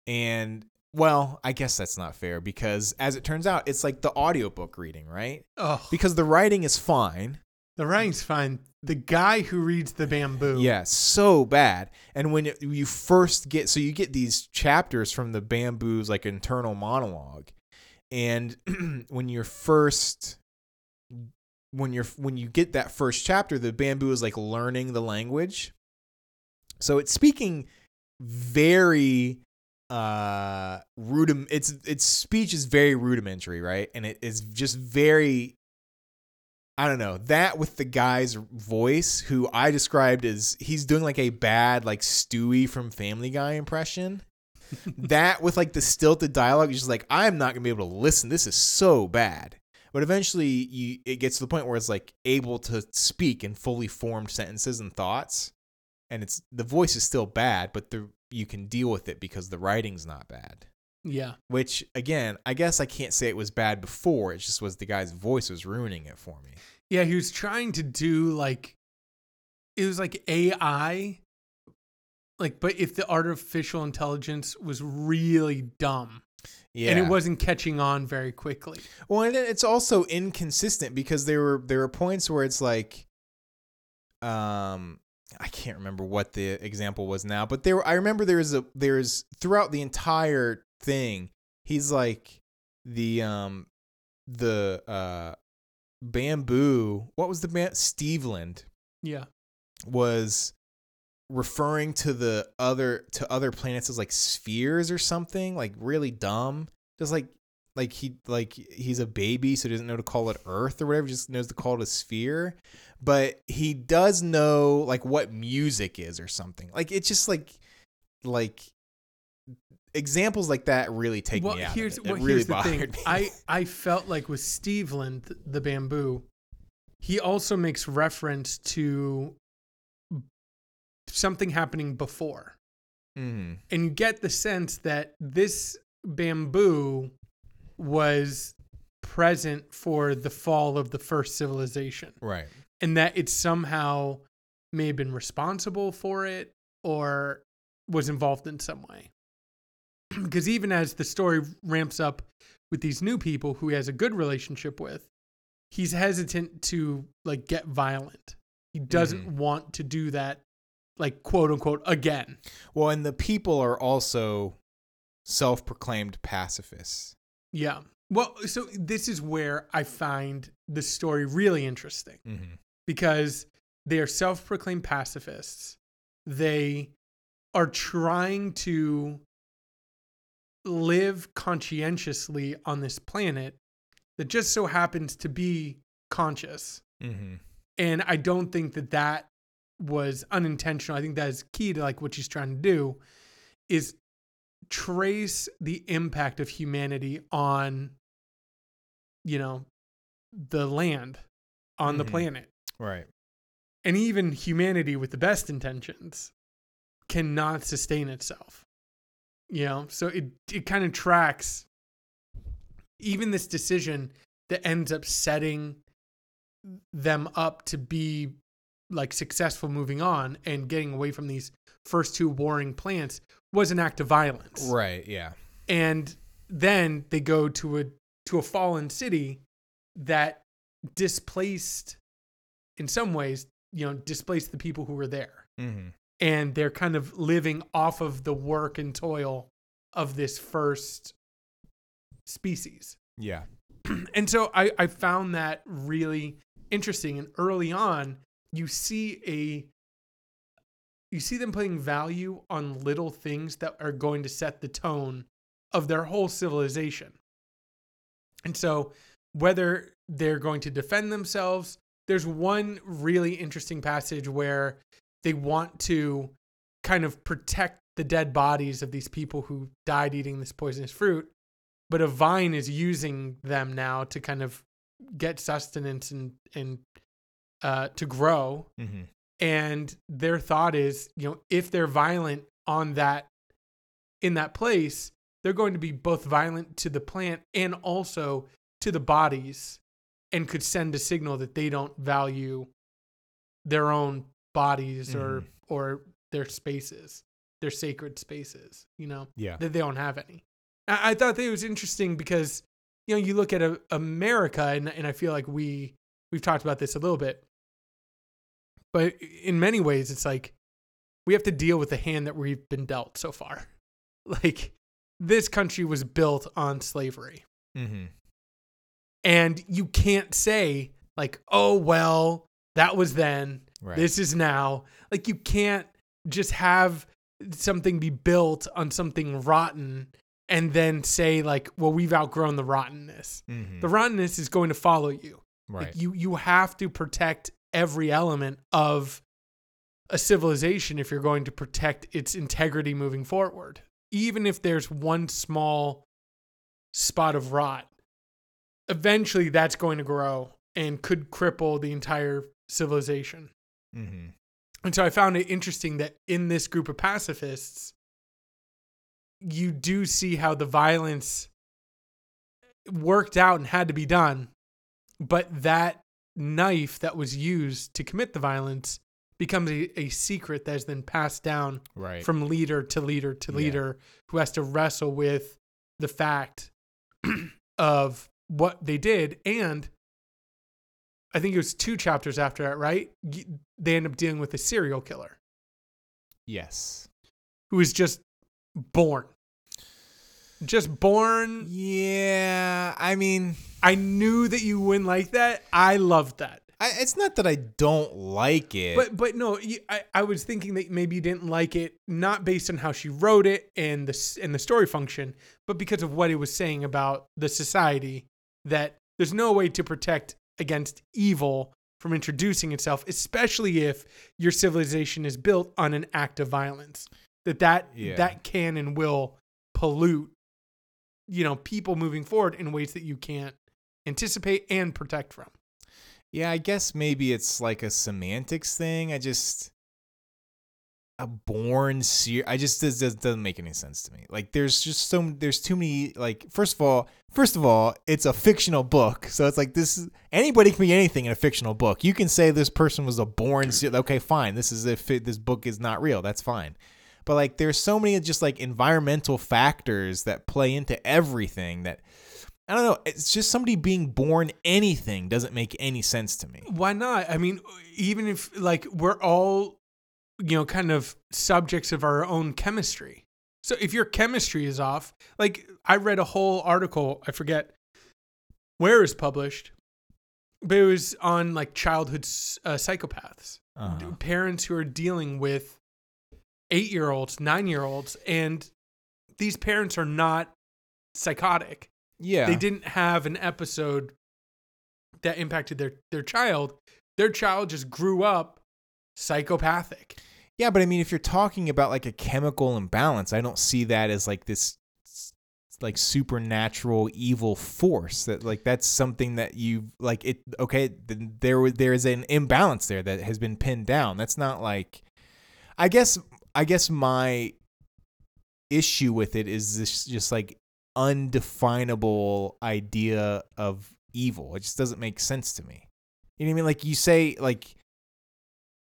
and well i guess that's not fair because as it turns out it's like the audiobook reading right Oh, because the writing is fine the writing's fine. The guy who reads the bamboo. Yeah, so bad. And when you first get, so you get these chapters from the bamboo's like internal monologue, and when you're first, when you're when you get that first chapter, the bamboo is like learning the language, so it's speaking very uh rudim its its speech is very rudimentary right and it is just very I don't know that with the guy's voice, who I described as he's doing like a bad like Stewie from Family Guy impression. that with like the stilted dialogue, is just like I'm not gonna be able to listen. This is so bad. But eventually, you it gets to the point where it's like able to speak in fully formed sentences and thoughts, and it's the voice is still bad, but the you can deal with it because the writing's not bad. Yeah. Which again, I guess I can't say it was bad before. It just was the guy's voice was ruining it for me. Yeah, he was trying to do like it was like AI like but if the artificial intelligence was really dumb Yeah, and it wasn't catching on very quickly. Well, and it's also inconsistent because there were there were points where it's like, um, I can't remember what the example was now, but there I remember there is a there's throughout the entire thing, he's like the um the uh bamboo. What was the band? Steveland Yeah. was referring to the other to other planets as like spheres or something like really dumb just like like he like he's a baby so he doesn't know to call it earth or whatever just knows to call it a sphere but he does know like what music is or something like it's just like like examples like that really take well, me out here's of it. It well, really here's the bothered thing. me I I felt like with Steveland, th- the bamboo, he also makes reference to something happening before. Mhm. and you get the sense that this bamboo was present for the fall of the first civilization right and that it somehow may have been responsible for it or was involved in some way because even as the story ramps up with these new people who he has a good relationship with he's hesitant to like get violent he doesn't Mhm. want to do that like quote unquote again well and the people are also self-proclaimed pacifists Yeah. Well, so this is where I find the story really interesting mm-hmm. Because they are self proclaimed pacifists. They are trying to live conscientiously on this planet that just so happens to be conscious. Mm-hmm. And I don't think that that was unintentional. I think that is key to like what she's trying to do is trace the impact of humanity on you know the land on the Mhm. planet Right. and even humanity with the best intentions cannot sustain itself you know so it it kind of tracks even this decision that ends up setting them up to be like successful moving on and getting away from these first two warring plants was an act of violence Right. Yeah. and then they go to a to a fallen city that displaced in some ways you know displace the people who were there Mm-hmm. and they're kind of living off of the work and toil of this first species Yeah. and so I, I found that really interesting and early on you see a you see them putting value on little things that are going to set the tone of their whole civilization and so whether they're going to defend themselves there's one really interesting passage where they want to kind of protect the dead bodies of these people who died eating this poisonous fruit but a vine is using them now to kind of get sustenance and and uh, to grow. Mm-hmm. And their thought is, you know, if they're violent on that in that place, they're going to be both violent to the plant and also to the bodies, and could send a signal that they don't value their own bodies or Mhm. or their spaces, their sacred spaces. You know Yeah. that they don't have any. I, I thought that it was interesting because you know you look at a, America and and I feel like we we've talked about this a little bit, but in many ways it's like we have to deal with the hand that we've been dealt so far. Like this country was built on slavery, Mm-hmm. And you can't say like, oh well, that was then, Right. this is now. Like you can't just have something be built on something rotten and then say like, well, we've outgrown the rottenness. mm-hmm. The rottenness is going to follow you. right. Like you you have to protect every element of a civilization if you're going to protect its integrity moving forward. Even if there's one small spot of rot, eventually that's going to grow and could cripple the entire civilization. mm-hmm. And so I found it interesting that in this group of pacifists, you do see how the violence worked out and had to be done, but that knife that was used to commit the violence becomes a, a secret that is then passed down Right. from leader to leader to Yeah. leader who has to wrestle with the fact of what they did and i think it was two chapters after that right they end up dealing with a serial killer yes. who is just born just born Yeah. I mean, i knew that you wouldn't like that i loved that I, it's not that I don't like it. But but no, you, I I was thinking that maybe you didn't like it not based on how she wrote it and the and the story function, but because of what it was saying about the society that there's no way to protect against evil from introducing itself, especially if your civilization is built on an act of violence. That that Yeah. that can and will pollute you know people moving forward in ways that you can't anticipate and protect from. Yeah, I guess maybe it's like a semantics thing. I just a born seer. I just this, does doesn't make any sense to me. Like there's just so there's too many. Like first of all, first of all, it's a fictional book, so it's like this. is Anybody can be anything in a fictional book. You can say this person was a born seer. Okay, fine. This is if it, this book is not real. That's fine. But like there's so many just like environmental factors that play into everything that. I don't know. It's just somebody being born anything doesn't make any sense to me. Why not? I mean, even if like we're all, you know, kind of subjects of our own chemistry. So if your chemistry is off, like I read a whole article, I forget where it was published, but it was on like childhood uh, psychopaths, Uh-huh. parents who are dealing with eight year olds, nine year olds, and these parents are not psychotic. Yeah. They didn't have an episode that impacted their their child. Their child just grew up psychopathic. Yeah, but I mean, if you're talking about like a chemical imbalance, I don't see that as like this like supernatural evil force. That like that's something that you like it. Okay, there there is an imbalance there that has been pinned down. That's not like, I guess I guess my issue with it is this just like undefinable idea of evil. It just doesn't make sense to me. You know what I mean? Like you say, like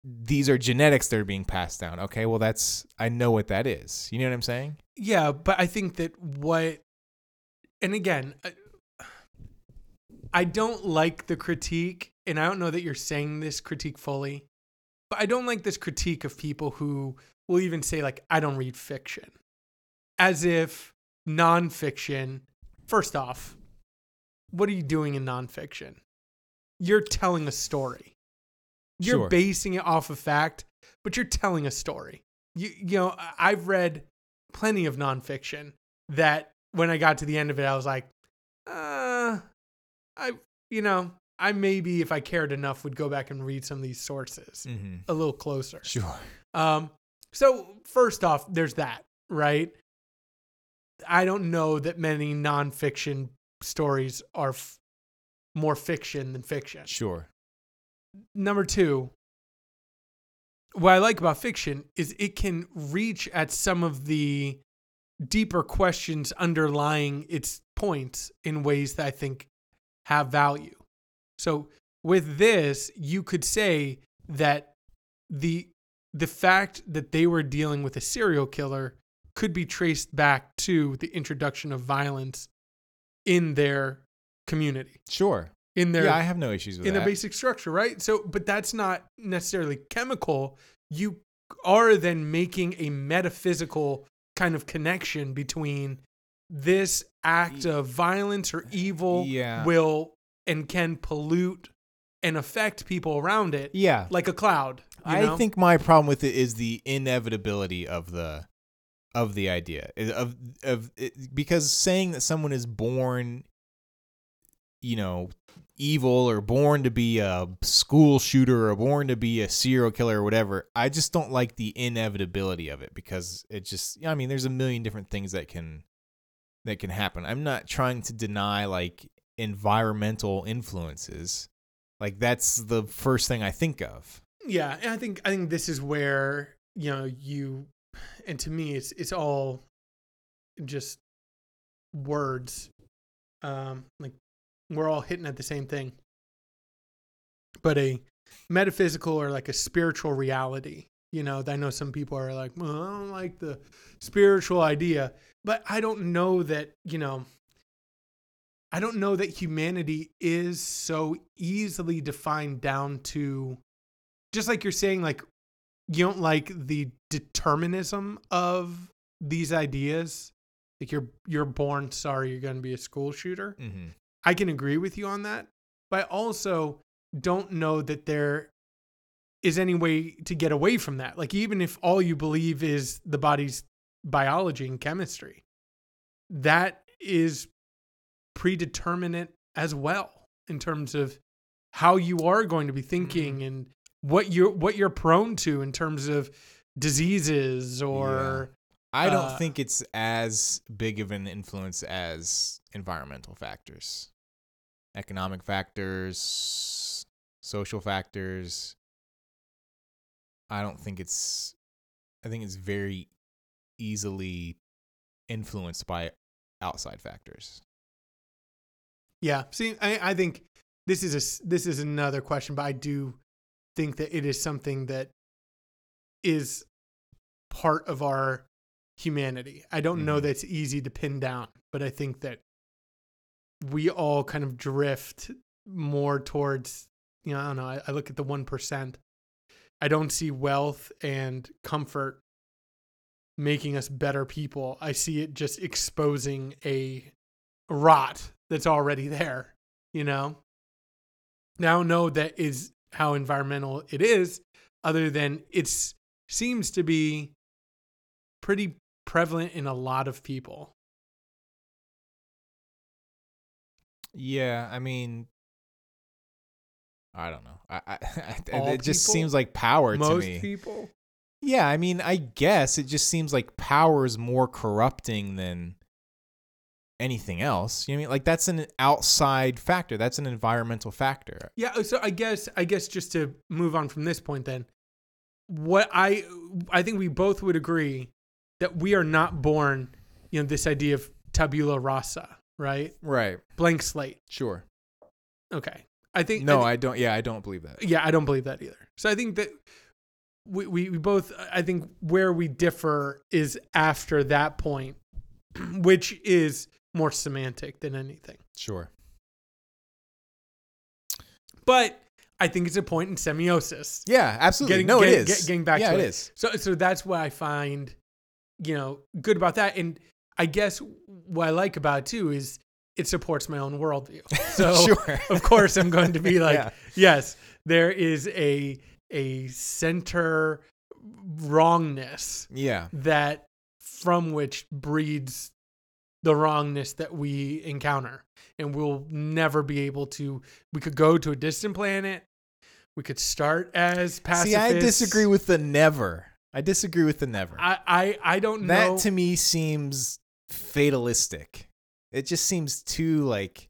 these are genetics that are being passed down. Okay, well that's I know what that is. You know what I'm saying? Yeah, but I think that what, and again, I, I don't like the critique, and I don't know that you're saying this critique fully, but I don't like this critique of people who will even say, like, I don't read fiction. As if nonfiction, first off, what are you doing in nonfiction? You're telling a story. You're Sure. basing it off of fact, but you're telling a story. You, you know, I've read plenty of nonfiction that when I got to the end of it, I was like, uh, I, you know, I maybe if I cared enough would go back and read some of these sources Mm-hmm. a little closer. Sure. Um, so first off, there's that, right? I don't know that many nonfiction stories are f- more fiction than fiction. Sure. Number two, what I like about fiction is it can reach at some of the deeper questions underlying its points in ways that I think have value. So with this, you could say that the the fact that they were dealing with a serial killer could be traced back to the introduction of violence in their community, Sure. In their yeah, I have no issues with in that. their basic structure, right? So, but that's not necessarily chemical. You are then making a metaphysical kind of connection between this act of violence or evil Yeah. will and can pollute and affect people around it yeah. like a cloud. you I know? think my problem with it is the inevitability of the of the idea of of it, because saying that someone is born you know evil or born to be a school shooter or born to be a serial killer or whatever I just don't like the inevitability of it because it just I mean there's a million different things that can that can happen. I'm not trying to deny like environmental influences. Like that's the first thing I think of. Yeah, and I think I think this is where you know you, and to me, it's it's all just words. Um, like we're all hitting at the same thing, but a metaphysical or like a spiritual reality. You know, I know some people are like, well, I don't like the spiritual idea, but I don't know that you know. I don't know that humanity is so easily defined down to just like you're saying like you don't like the determinism of these ideas like you're you're born sorry you're going to be a school shooter mm-hmm. I can agree with you on that but i also don't know that there is any way to get away from that. Like even if all you believe is the body's biology and chemistry that is predeterminate as well in terms of how you are going to be thinking mm-hmm. and what you're what you're prone to in terms of diseases or I don't Uh, think it's as big of an influence as environmental factors, economic factors, social factors. I don't think it's. I think it's very easily influenced by outside factors. yeah see i, I think this is a this is another question but i do think that it is something that is part of our humanity. I don't know Mhm. that it's easy to pin down but i think that we all kind of drift more towards you know i don't know i, I look at the 1% i don't see wealth and comfort making us better people. I see it just exposing a rot that's already there you know? Now know that is how environmental it is other than it's seems to be pretty prevalent in a lot of people Yeah, I mean, I don't know. I, I it just people? seems like power to Most me. people. Yeah, I mean, I guess it just seems like power is more corrupting than anything else. You know what I mean? Like that's an outside factor. That's an environmental factor. Yeah, so I guess I guess just to move on from this point then, what I I think we both would agree that we are not born, you know, this idea of tabula rasa, right? Right. Blank slate. Sure. Okay. I think No, I I don't. Yeah, I don't believe that. yeah, I don't believe that either. So I think that we, we, we both I think where we differ is after that point, which is more semantic than anything. Sure. But I think it's a point in semiosis. Yeah, absolutely. Getting- no, get- it is. get- getting back yeah, to it it. is. So so that's what I find, you know, good about that. And I guess what I like about it too is it supports my own worldview. So sure. of course I'm going to be like, Yeah. yes, there is a a center wrongness Yeah. that from which breeds the wrongness that we encounter. And we'll never be able to we could go to a distant planet. We could start as pacifists. See, I disagree with the never. I disagree with the never. I I, I don't that know. That to me seems fatalistic. It just seems too like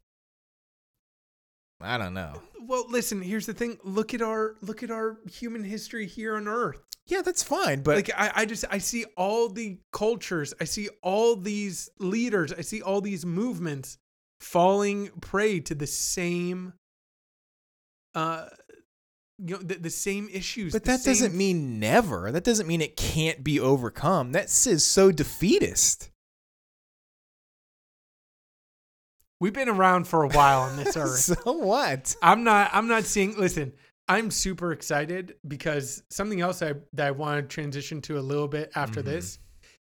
I don't know. well, listen. Here's the thing. Look at our look at our human history here on Earth. Yeah, that's fine, but like I, I just I see all the cultures. I see all these leaders. I see all these movements falling prey to the same, uh, you know, the, the same issues. but that doesn't mean never. That doesn't mean it can't be overcome. That is so defeatist. we've been around for a while on this earth. so what? I'm not. I'm not seeing. Listen, I'm super excited because something else I, that I want to transition to a little bit after Mhm. this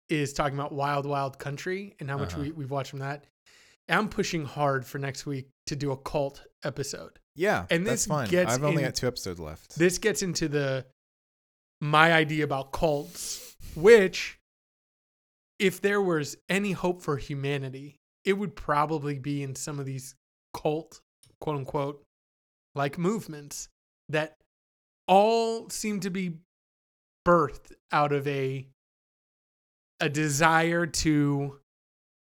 is talking about Wild Wild Country and how much Uh-huh. we, we've watched from that. And I'm pushing hard for next week to do a cult episode. Yeah, And that's this fine. gets I've only in- got two episodes left. This gets into the my idea about cults, which if there was any hope for humanity, it would probably be in some of these cult, quote unquote, like movements that all seem to be birthed out of a a desire to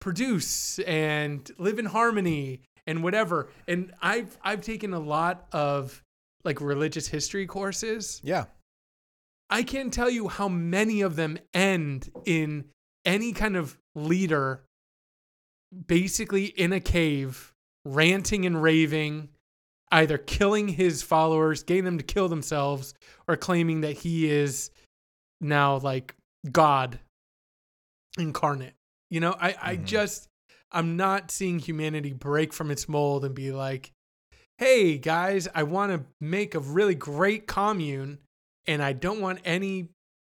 produce and live in harmony and whatever. And I've I've taken a lot of like religious history courses. yeah, I can't tell you how many of them end in any kind of leader basically in a cave ranting and raving either killing his followers getting them to kill themselves or claiming that he is now like god incarnate you know i i Mhm. just i'm not seeing humanity break from its mold and be like hey guys i want to make a really great commune and i don't want any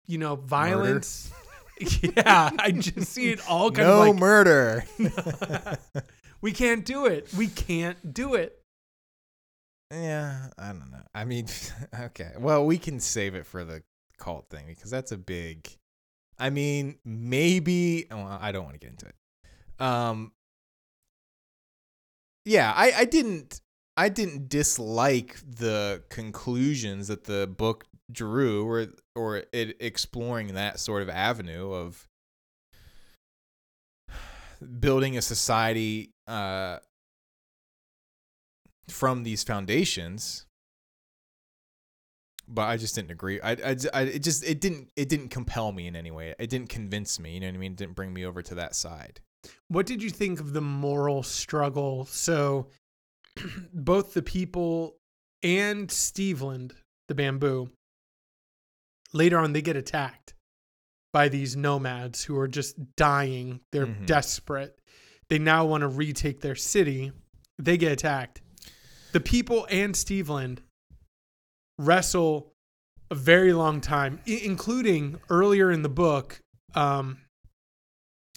you know violence yeah i just see it all kind no of like murder. we can't do it we can't do it Yeah, I don't know. I mean, okay. Well, we can save it for the cult thing because that's a big. I mean, maybe. Well, I don't want to get into it. Um. Yeah, I I didn't I didn't dislike the conclusions that the book drew, or or it exploring that sort of avenue of building a society. Uh, from these foundations but i just didn't agree I, I, I it just it didn't it didn't compel me in any way it didn't convince me you know what i mean it didn't bring me over to that side What did you think of the moral struggle? So, both the people and Steveland, the bamboo, later on they get attacked by these nomads who are just dying. They're Mhm. desperate. They now want to retake their city. They get attacked. The people and Steveland wrestle a very long time, including earlier in the book. Um,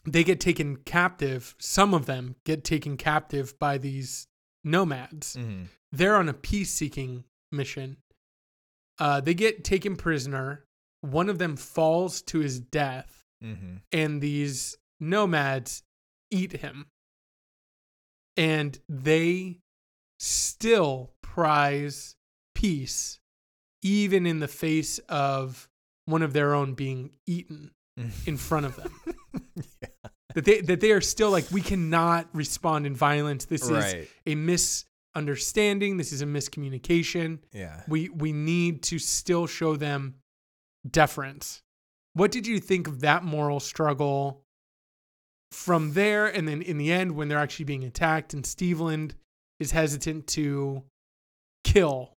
they get taken captive. Some of them get taken captive by these nomads. mm-hmm. They're on a peace seeking mission. Uh, they get taken prisoner. One of them falls to his death, Mm-hmm. and these nomads eat him. and they still prize peace even in the face of one of their own being eaten in front of them yeah. That they that they are still like we cannot respond in violence. This is a misunderstanding. This is a miscommunication. Yeah. we we need to still show them deference. What did you think of that moral struggle from there? And then in the end when they're actually being attacked and Steveland is hesitant to kill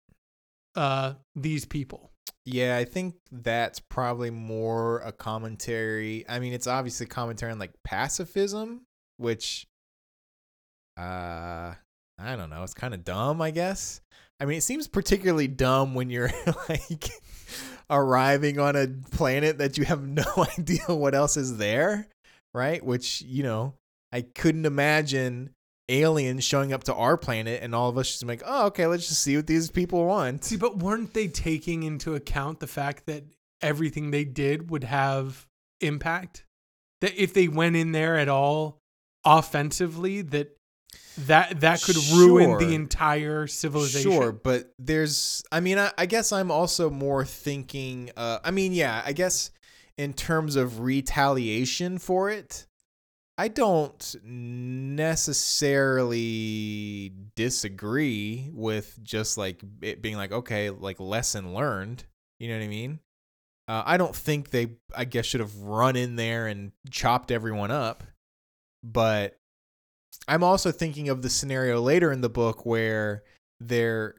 uh these people Yeah, I think that's probably more a commentary. I mean, it's obviously commentary on like pacifism, which uh I don't know, it's kind of dumb, I guess. I mean, it seems particularly dumb when you're like arriving on a planet that you have no idea what else is there, right? Which, you know, I couldn't imagine aliens showing up to our planet and all of us just like, "Oh, okay, let's just see what these people want." see but weren't they taking into account the fact that everything they did would have impact? That if they went in there at all offensively that that that could ruin the entire civilization? Sure, but there's I mean I, I guess I'm also more thinking uh I mean yeah, I guess in terms of retaliation for it, I don't necessarily disagree with just like it being like okay, like lesson learned, you know what I mean? Uh, I don't think they I guess should have run in there and chopped everyone up, but I'm also thinking of the scenario later in the book where their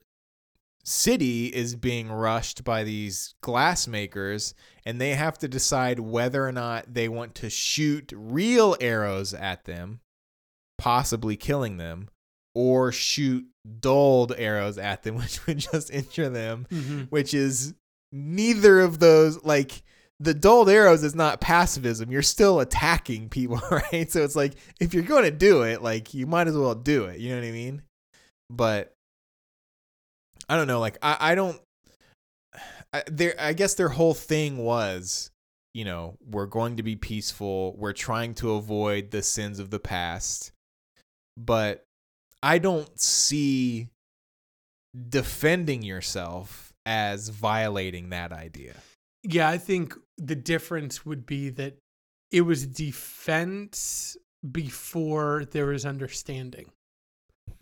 city is being rushed by these glass makers and they have to decide whether or not they want to shoot real arrows at them, possibly killing them, or shoot dulled arrows at them, which would just injure them Mhm. which is neither of those like the dulled arrows is not pacifism. You're still attacking people right? So it's like if you're going to do it like you might as well do it. You know what i mean? But i don't know like i, I don't I, their i guess their whole thing was you know we're going to be peaceful we're trying to avoid the sins of the past but i don't see defending yourself as violating that idea. Yeah, I think the difference would be that it was defense before there was understanding.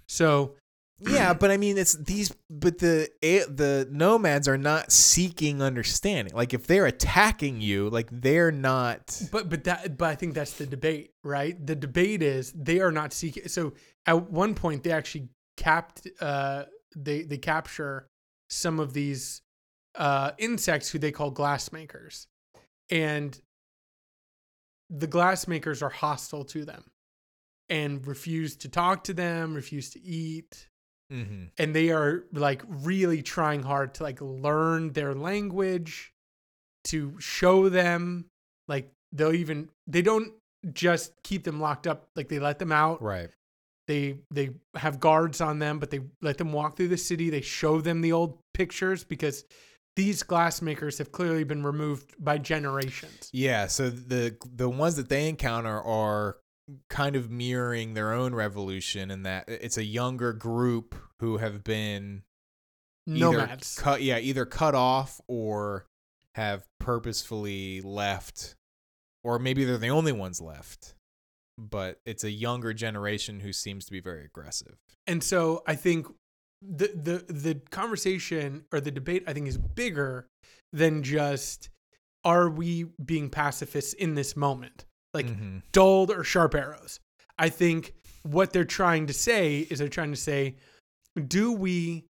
So, Yeah, but I mean it's these but the the nomads are not seeking understanding. Like if they're attacking you, like they're not but but that but I think that's the debate, right? The debate is they are not seeking. So at one point they actually capped uh they they capture some of these uh insects who they call glassmakers. And the glassmakers are hostile to them and refuse to talk to them, refuse to eat, Mhm. and they are like really trying hard to like learn their language to show them like they'll even they don't just keep them locked up like they let them out right. they they have guards on them but they let them walk through the city they show them the old pictures because these glass makers have clearly been removed by generations Yeah, so the the ones that they encounter are kind of mirroring their own revolution in that it's a younger group who have been nomads cut yeah either cut off or have purposefully left or maybe they're the only ones left but it's a younger generation who seems to be very aggressive And so I think the the the conversation or the debate I think is bigger than just are we being pacifists in this moment? Like Mhm. dulled or sharp arrows. I think what they're trying to say is they're trying to say do we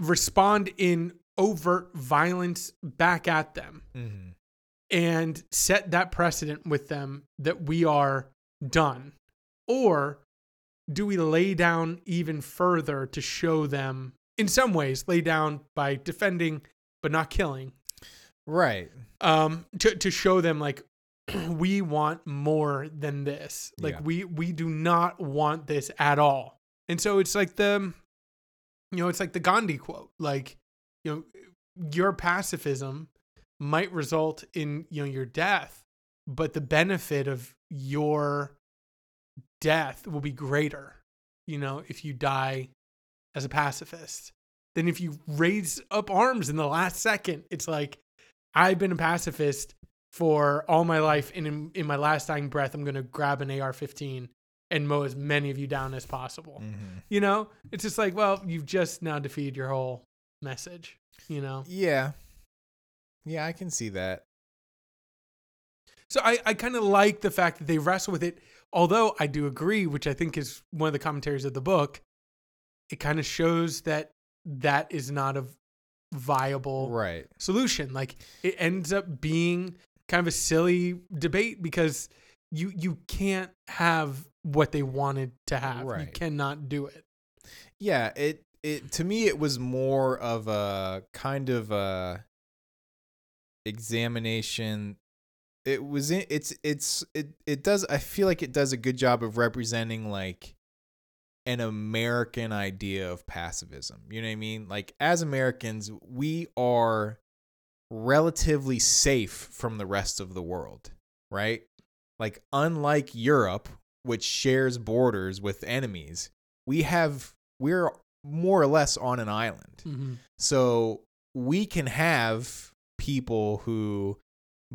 respond in overt violence back at them mm-hmm. and set that precedent with them that we are done? Or do we lay down even further to show them, in some ways, lay down by defending but not killing, right um, to, to show them like, we want more than this. Like Yeah. we we do not want this at all. And so it's like the you know, it's like the Gandhi quote. Like, you know, your pacifism might result in, you know, your death, but the benefit of your death will be greater. you know, if you die as a pacifist. than if you raise up arms in the last second, it's like I've been a pacifist for all my life, and in, in my last dying breath, I'm gonna grab an AR-15 and mow as many of you down as possible. Mhm. You know, it's just like, well, you've just now defeated your whole message. You know, Yeah. Yeah, I can see that. so I I kind of like the fact that they wrestle with it. Although I do agree, which I think is one of the commentaries of the book, it kind of shows that that is not a viable Right. solution. Like it ends up being kind of a silly debate because you you can't have what they wanted to have. You cannot do it. Yeah, it it to me it was more of a kind of a examination it was in, it's it's it it does I feel like it does a good job of representing like an American idea of pacifism. You know what I mean? Like as Americans, we are relatively safe from the rest of the world, right? Like unlike Europe, which shares borders with enemies, we have we're more or less on an island. Mm-hmm. So we can have people who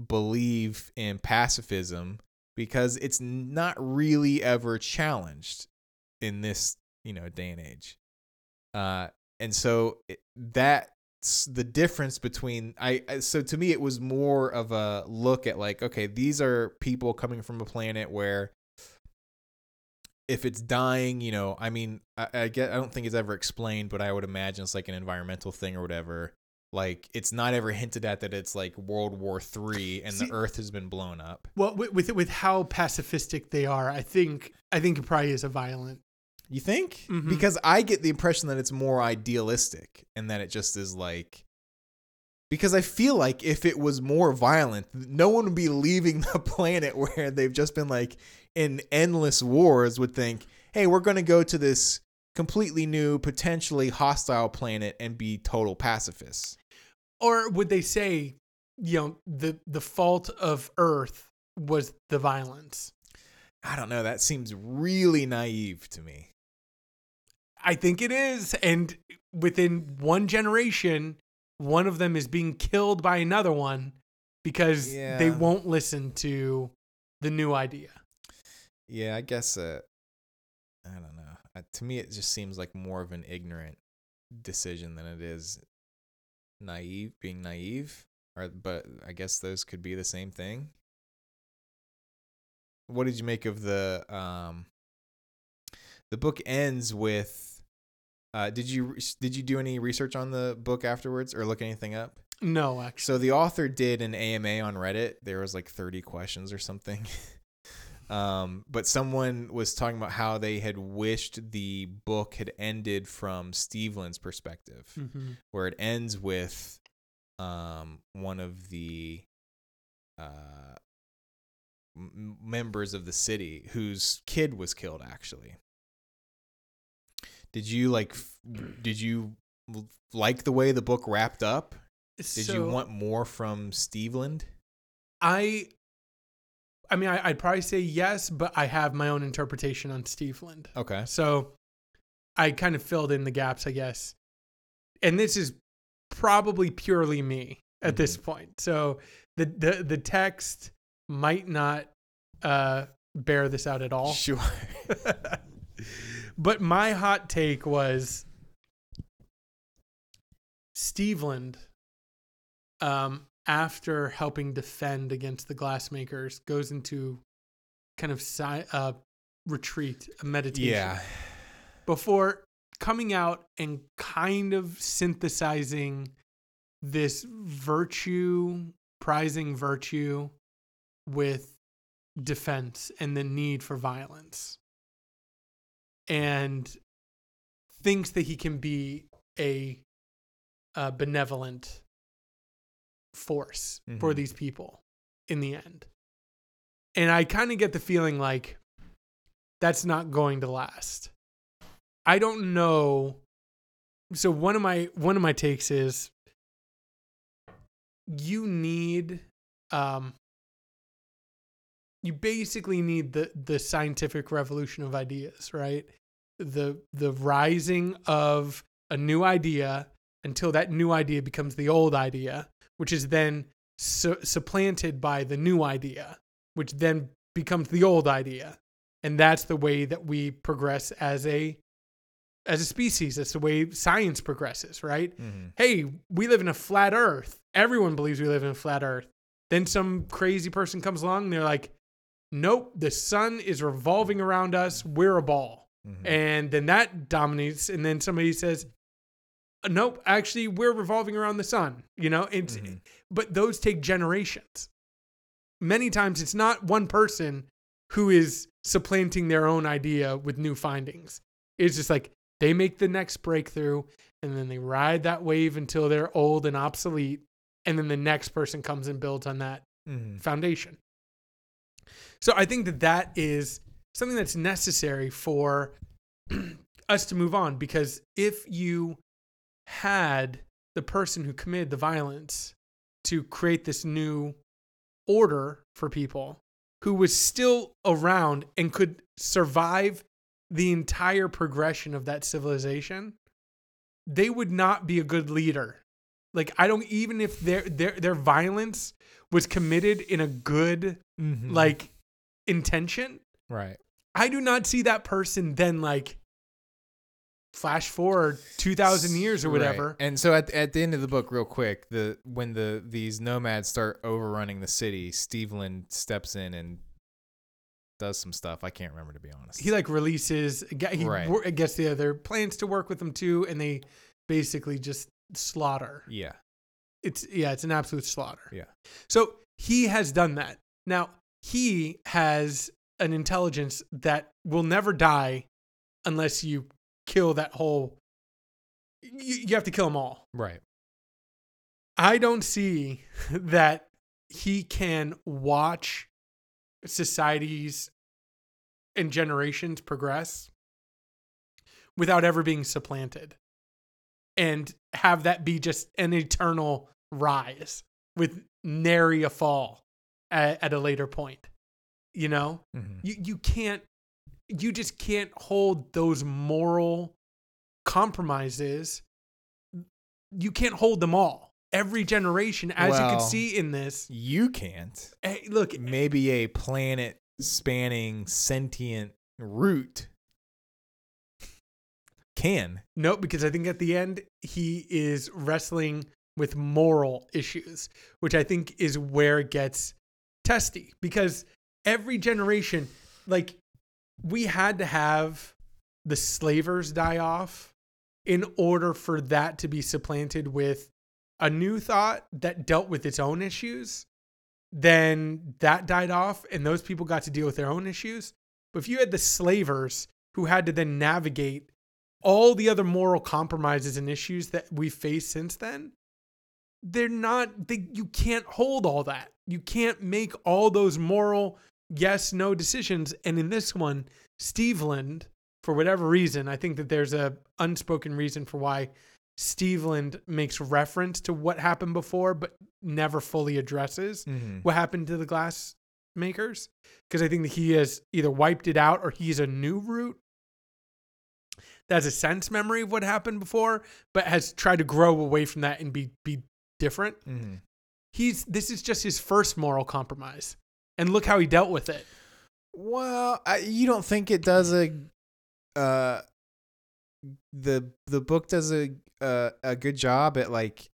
believe in pacifism because it's not really ever challenged in this, you know, day and age. Uh and so it, that's the difference between I I- so to me it was more of a look at like okay, these are people coming from a planet where if it's dying, you know, I mean, I, I get, I don't think it's ever explained, but I would imagine it's like an environmental thing or whatever. Like, it's not ever hinted at that it's like World War Three and See- the Earth has been blown up. Well, with, with with how pacifistic they are, I think I think it probably is a violent. You think? Mhm. Because I get the impression that it's more idealistic and that it just is like. Because I feel like if it was more violent, no one would be leaving the planet where they've just been like in endless wars. Would think, hey, we're going to go to this completely new, potentially hostile planet and be total pacifists. Or would they say, you know, the the fault of Earth was the violence? I don't know. That seems really naive to me. I think it is, and within one generation, one of them is being killed by another one because they won't listen to the new idea. Yeah, I guess. Uh, I don't know. Uh, to me, it just seems like more of an ignorant decision than it is naive. Being naive, or but I guess those could be the same thing. What did you make of the um? The book ends with. Uh, did you did you do any research on the book afterwards or look anything up? No, actually. So the author did an AMA on Reddit. There was like 30 questions or something. um, but someone was talking about how they had wished the book had ended from Stevland's perspective, hmm where it ends with um, one of the uh, m- members of the city whose kid was killed. Actually, did you like? f- Did you like the way the book wrapped up? Did you want more from Stevland? I I mean I, I'd probably say yes, but I have my own interpretation on Stevland. Okay. So I kind of filled in the gaps, I guess. And this is probably purely me at this point. So the the the text might not uh bear this out at all. Sure. but my hot take was Stevland, um, after helping defend against the glassmakers, goes into kind of si- uh, retreat, a meditation, yeah. before coming out and kind of synthesizing this virtue, prizing virtue with defense and the need for violence and thinks that he can be a, uh benevolent force for Mhm. these people in the end. And I kind of get the feeling like that's not going to last. I don't know. So one of my one of my takes is you need um you basically need the the scientific revolution of ideas, right? The the rising of a new idea until that new idea becomes the old idea, which is then su- supplanted by the new idea, which then becomes the old idea, and that's the way that we progress as a as a species. That's the way science progresses, right? Mhm. hey, we live in a flat earth. Everyone believes we live in a flat earth. Then some crazy person comes along and they're like, nope, the sun is revolving around us. We're a ball. Mhm. And then that dominates. And then somebody says, nope, actually, we're revolving around the sun. You know, it's, Mhm. but those take generations. Many times it's not one person who is supplanting their own idea with new findings. It's just like they make the next breakthrough and then they ride that wave until they're old and obsolete. And then the next person comes and builds on that Mhm. foundation. So I think that that is something that's necessary for us to move on because if you had the person who committed the violence to create this new order for people who was still around and could survive the entire progression of that civilization, they would not be a good leader. Like I don't even if their their their violence was committed in a good Mhm. like intention, right. I do not see that person then like flash forward 2000 years or Right. whatever. And so at, at the end of the book, real quick, the when the these nomads start overrunning the city, Stevland steps in and does some stuff. I can't remember to be honest. He like releases he Right. gets the other plans to work with them too and they basically just slaughter. yeah. It's yeah, it's an absolute slaughter. Yeah. So he has done that. Now, he has an intelligence that will never die unless you kill that whole you, you have to kill them all. Right. I don't see that he can watch societies and generations progress without ever being supplanted and have that be just an eternal rise with nary a fall at, at a later point. You know, Mhm. you, you can't, you just can't hold those moral compromises. You can't hold them all. Every generation, as you Well- can see in this, You can't. hey, look, Maybe a planet spanning sentient root can. No, because I think at the end he is wrestling with moral issues, which I think is where it gets testy. Because every generation, like, we had to have the slavers die off in order for that to be supplanted with a new thought that dealt with its own issues. Then that died off, and those people got to deal with their own issues. But if you had the slavers who had to then navigate all the other moral compromises and issues that we've faced since then, they're not, they, you can't hold all that. You can't make all those moral yes, no decisions. And in this one, Stevland, for whatever reason, I think that there's a unspoken reason for why Stevland makes reference to what happened before, but never fully addresses Mhm. what happened to the glass makers because I think that he has either wiped it out or he's a new root that has a sense memory of what happened before, but has tried to grow away from that and be be different. Mhm. He's this is just his first moral compromise, and look how he dealt with it. Well, I, you don't think it does a uh the the book does a uh, a good job at like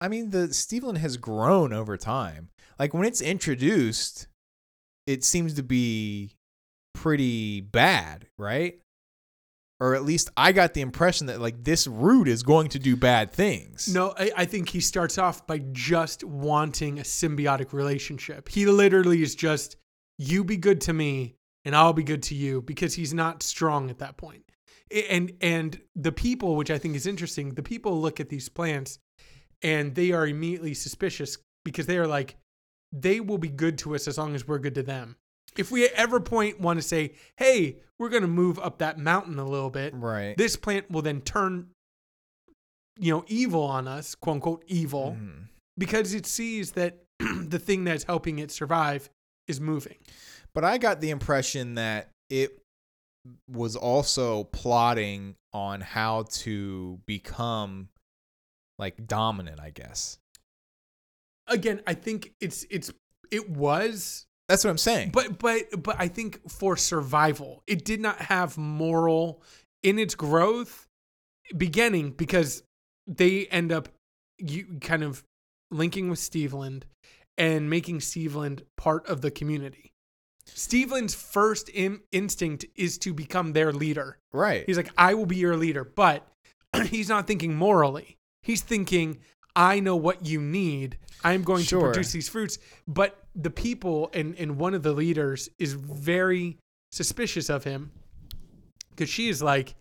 I mean the Stevland has grown over time. Like when it's introduced, it seems to be pretty bad, right? Or at least I got the impression that like this root is going to do bad things. No, I, I think he starts off by just wanting a symbiotic relationship. He literally is just, you be good to me and I'll be good to you because he's not strong at that point. And and the people, which I think is interesting, the people look at these plants and they are immediately suspicious because they are like, they will be good to us as long as we're good to them. If we at ever point want to say, hey, we're going to move up that mountain a little bit, Right. this plant will then turn you know evil on us quote unquote evil Mhm. because it sees that the thing that's helping it survive is moving But I got the impression that it was also plotting on how to become like dominant, I guess. Again, I think it's it's it was That's what I'm saying. but but but I think for survival, it did not have moral in its growth beginning because they end up you kind of linking with Stevland and making Stevland part of the community. Stevland's first Im- instinct is to become their leader. right. He's like, I will be your leader. But he's not thinking morally. He's thinking, I know what you need. I'm going Sure. to produce these fruits. But the people and, and one of the leaders is very suspicious of him because she is like,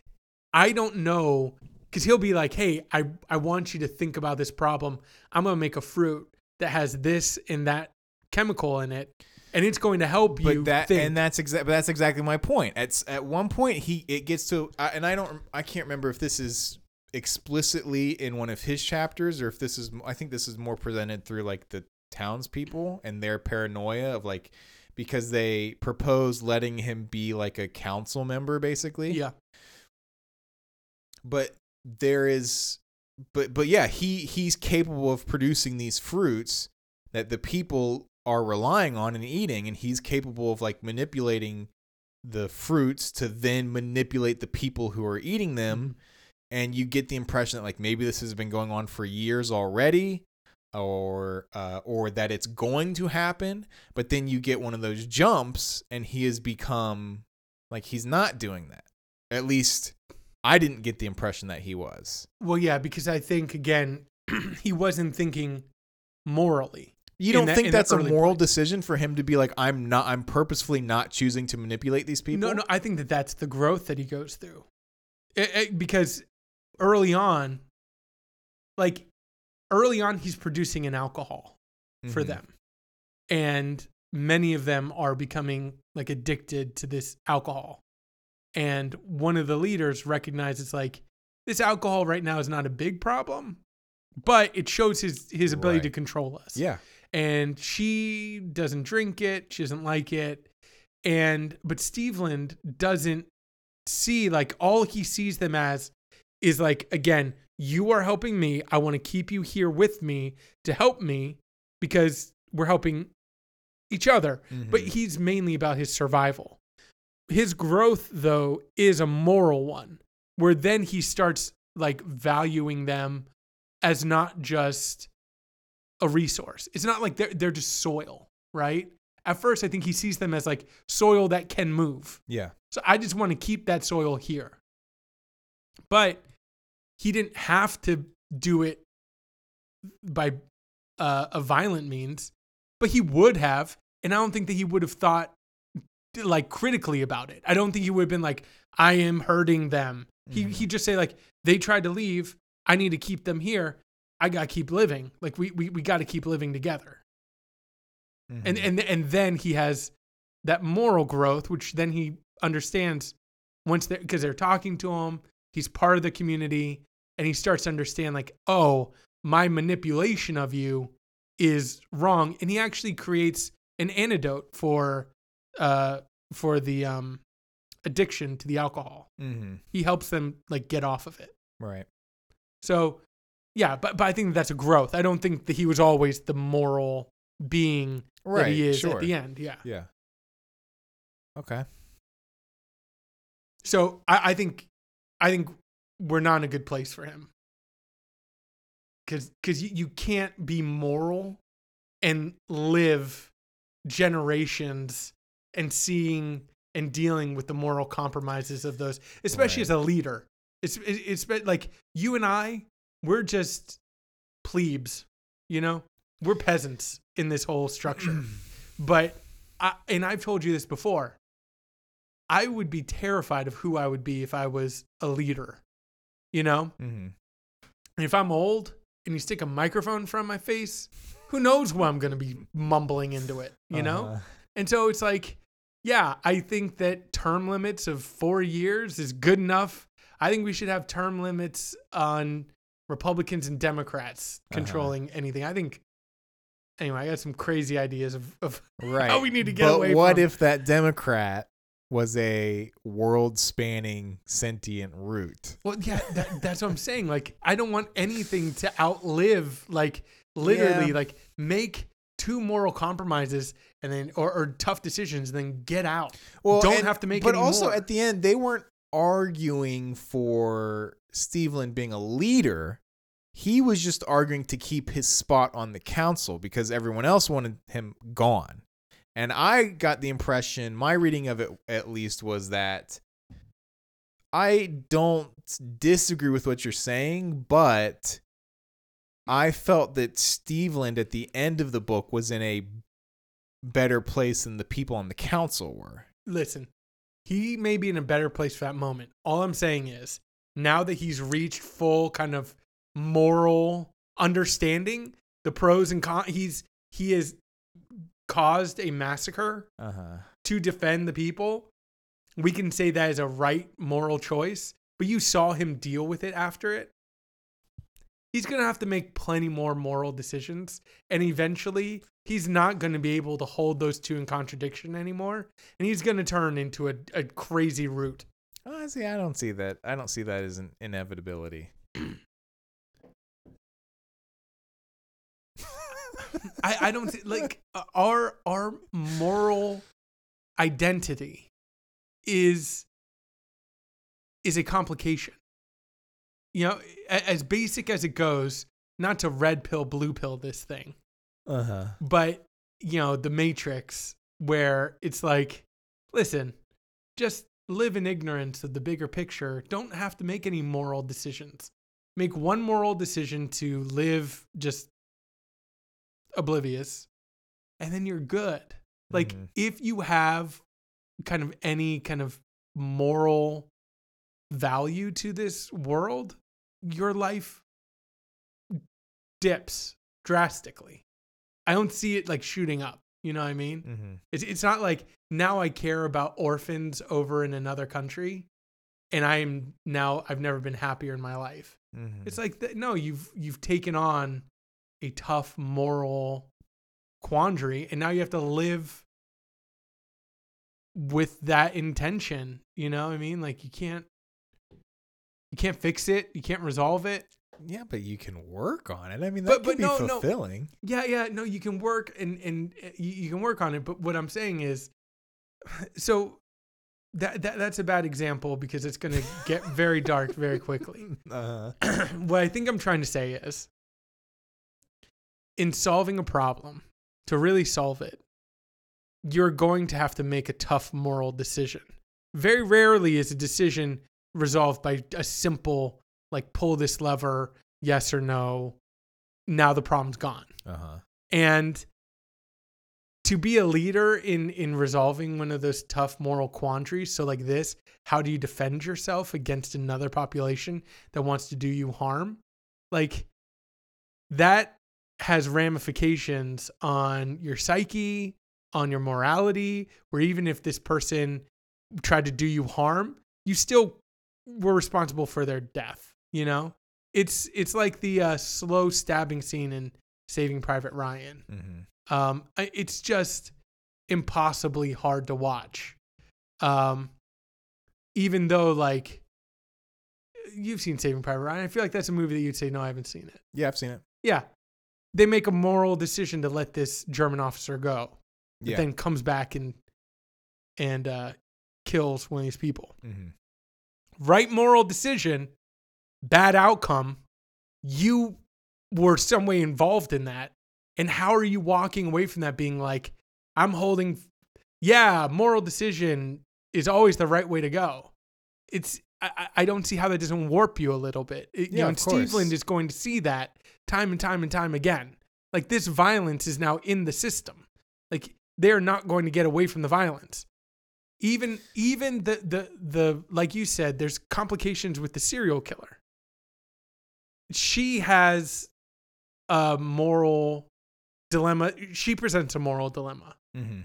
I don't know. Because he'll be like, hey, I, I want you to think about this problem. I'm going to make a fruit that has this and that chemical in it. And it's going to help you. but that think. and that's exactly that's exactly my point. At at one point he it gets to I- and I don't I can't remember if this is explicitly in one of his chapters or if this is I think this is more presented through like the townspeople and their paranoia of like because they propose letting him be like a council member basically. yeah. but there is but but yeah he he's capable of producing these fruits that the people are relying on and eating and he's capable of like manipulating the fruits to then manipulate the people who are eating them mm-hmm. and you get the impression that like maybe this has been going on for years already or uh, or that it's going to happen but then you get one of those jumps and he has become like he's not doing that at least i didn't get the impression that he was Well, yeah, because I think again, he wasn't thinking morally. you don't that- think that's a moral point. decision for him to be like i'm not i'm purposefully not choosing to manipulate these people No, no, I think that that's the growth that he goes through, It- it- because early on, like early on, he's producing an alcohol for Mhm. them, and many of them are becoming like addicted to this alcohol, and one of the leaders recognizes like this alcohol right now is not a big problem, but it shows his his ability Right. to control us. yeah and she doesn't drink it. She doesn't like it. And but Stevland doesn't see like all he sees them as is like again, you are helping me. I want to keep you here with me to help me because we're helping each other. But Mhm. he's mainly about his survival. His growth though is a moral one where then he starts like valuing them as not just a resource. It's not like they're they're just soil, right? At first, I think he sees them as like soil that can move. yeah So I just want to keep that soil here. But he didn't have to do it by uh, a violent means, but he would have, and I don't think that he would have thought like critically about it. I don't think he would have been like, "I am hurting them." He Mhm. he just say like, "They tried to leave. I need to keep them here. I gotta keep living. Like we we we got to keep living together." and Mhm. and and then he has that moral growth which then he understands once they because they're talking to him he's part of the community and he starts to understand like oh my manipulation of you is wrong. And he actually creates an antidote for uh for the um addiction to the alcohol. Mm-hmm. he helps them like get off of it. Right. So yeah but but i think that's a growth. I don't think that he was always the moral being right that he is sure at the end. Yeah. Yeah. Okay. So I, I think I think we're not in a good place for him. Cause cause you, you can't be moral and live generations and seeing and dealing with the moral compromises of those, especially Right. as a leader. It's it- it's like you and I, we're just plebes, you know? We're peasants in this whole structure. but I, and I've told you this before. I would be terrified of who I would be if I was a leader. You know? hmm if I'm old and you stick a microphone from my face, who knows what I'm going to be mumbling into it, you know? Uh-huh. And so it's like, yeah, I think that term limits of four years is good enough. I think we should have term limits on Republicans and Democrats Uh-huh. controlling anything. I think, anyway, I got some crazy ideas of, of right how we need to get but away what from- if that democrat was a world spanning sentient root. Well, yeah, that, that's what I'm saying. Like, I don't want anything to outlive, like, literally, Yeah. like, make two moral compromises and then, or, or tough decisions, and then get out. Well, don't and- have to make But also more. at the end, they weren't arguing for Stevland being a leader. He was just arguing to keep his spot on the council because everyone else wanted him gone. And I got the impression, my reading of it at least, was that I don't disagree with what you're saying, but I felt that Stevland at the end of the book was in a better place than the people on the council were. Listen, he may be in a better place for that moment. All I'm saying is, now that he's reached full kind of moral understanding, the pros and cons, he's, he has caused a massacre Uh huh. to defend the people, we can say that is a right moral choice. But you saw him deal with it after it. He's going to have to make plenty more moral decisions. And eventually, he's not going to be able to hold those two in contradiction anymore. And he's going to turn into a, a crazy root. Oh, see, I don't see that. I don't see that as an inevitability. I, I don't thi- like uh, our our moral identity is is a complication. You know, as basic as it goes, not to red pill blue pill this thing, Uh huh. but you know, the matrix where it's like, listen, just live in ignorance of the bigger picture. Don't have to make any moral decisions. Make one moral decision to live just oblivious, and then you're good. Like, Mhm. if you have kind of any kind of moral value to this world, your life dips drastically. I don't see it like shooting up. You know what I mean? Mm-hmm. It's it's not like now I care about orphans over in another country, and I'm now I've never been happier in my life. Mm-hmm. It's like no, you've you've taken on a tough moral quandary, and now you have to live with that intention. You know what I mean? Like you can't you can't fix it, you can't resolve it. yeah, but you can work on it. I mean, But- that could but be no, no. fulfilling. Yeah, yeah, no, you can work and and you, you can work on it. But what I'm saying is, so that, that that's a bad example because it's going to get very dark very quickly. uh-huh. what I think I'm trying to say is, in solving a problem, to really solve it, you're going to have to make a tough moral decision. Very rarely is a decision resolved by a simple like pull this lever, yes or no. Now the problem's gone huh. and to be a leader in in resolving one of those tough moral quandaries so like this how do you defend yourself against another population that wants to do you harm like that has ramifications on your psyche on your morality where even if this person tried to do you harm you still were responsible for their death you know it's it's like the uh, slow stabbing scene in saving private ryan Mm-hmm. um, it's just impossibly hard to watch. Um, even though like you've seen Saving Private Ryan, I feel like that's a movie that you'd say no, I haven't seen it. Yeah, I've seen it. Yeah, they make a moral decision to let this German officer go, but Yeah. then comes back and and uh, kills one of these people. mm-hmm. Right moral decision, bad outcome. You were some way involved in that. And how are you walking away from that being like, I'm holding, yeah, moral decision is always the right way to go. It's, I, I- don't see how that doesn't warp you a little bit. It- you Yeah, know, of and course. Stevland is going to see that time and time and time again. Like this violence is now in the system. Like they're not going to get away from the violence. Even even the the the like you said, there's complications with the serial killer. She has a moral dilemma. She presents a moral dilemma. Mm-hmm.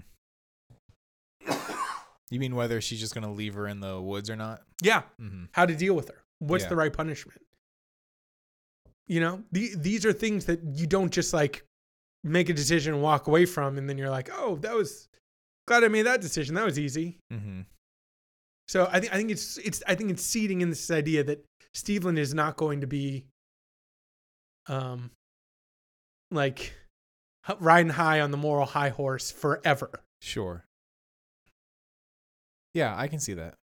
you mean whether she's just gonna leave her in the woods or not? Yeah, Mm-hmm. how to deal with her. What's Yeah. the right punishment? You know, the, these are things that you don't just like make a decision and walk away from, and then you're like, oh, that was glad I made that decision. That was easy. Mm-hmm. So I think I think it's it's I think it's seeding in this idea that Steven is not going to be um like riding high on the moral high horse forever. Sure. Yeah, I can see that.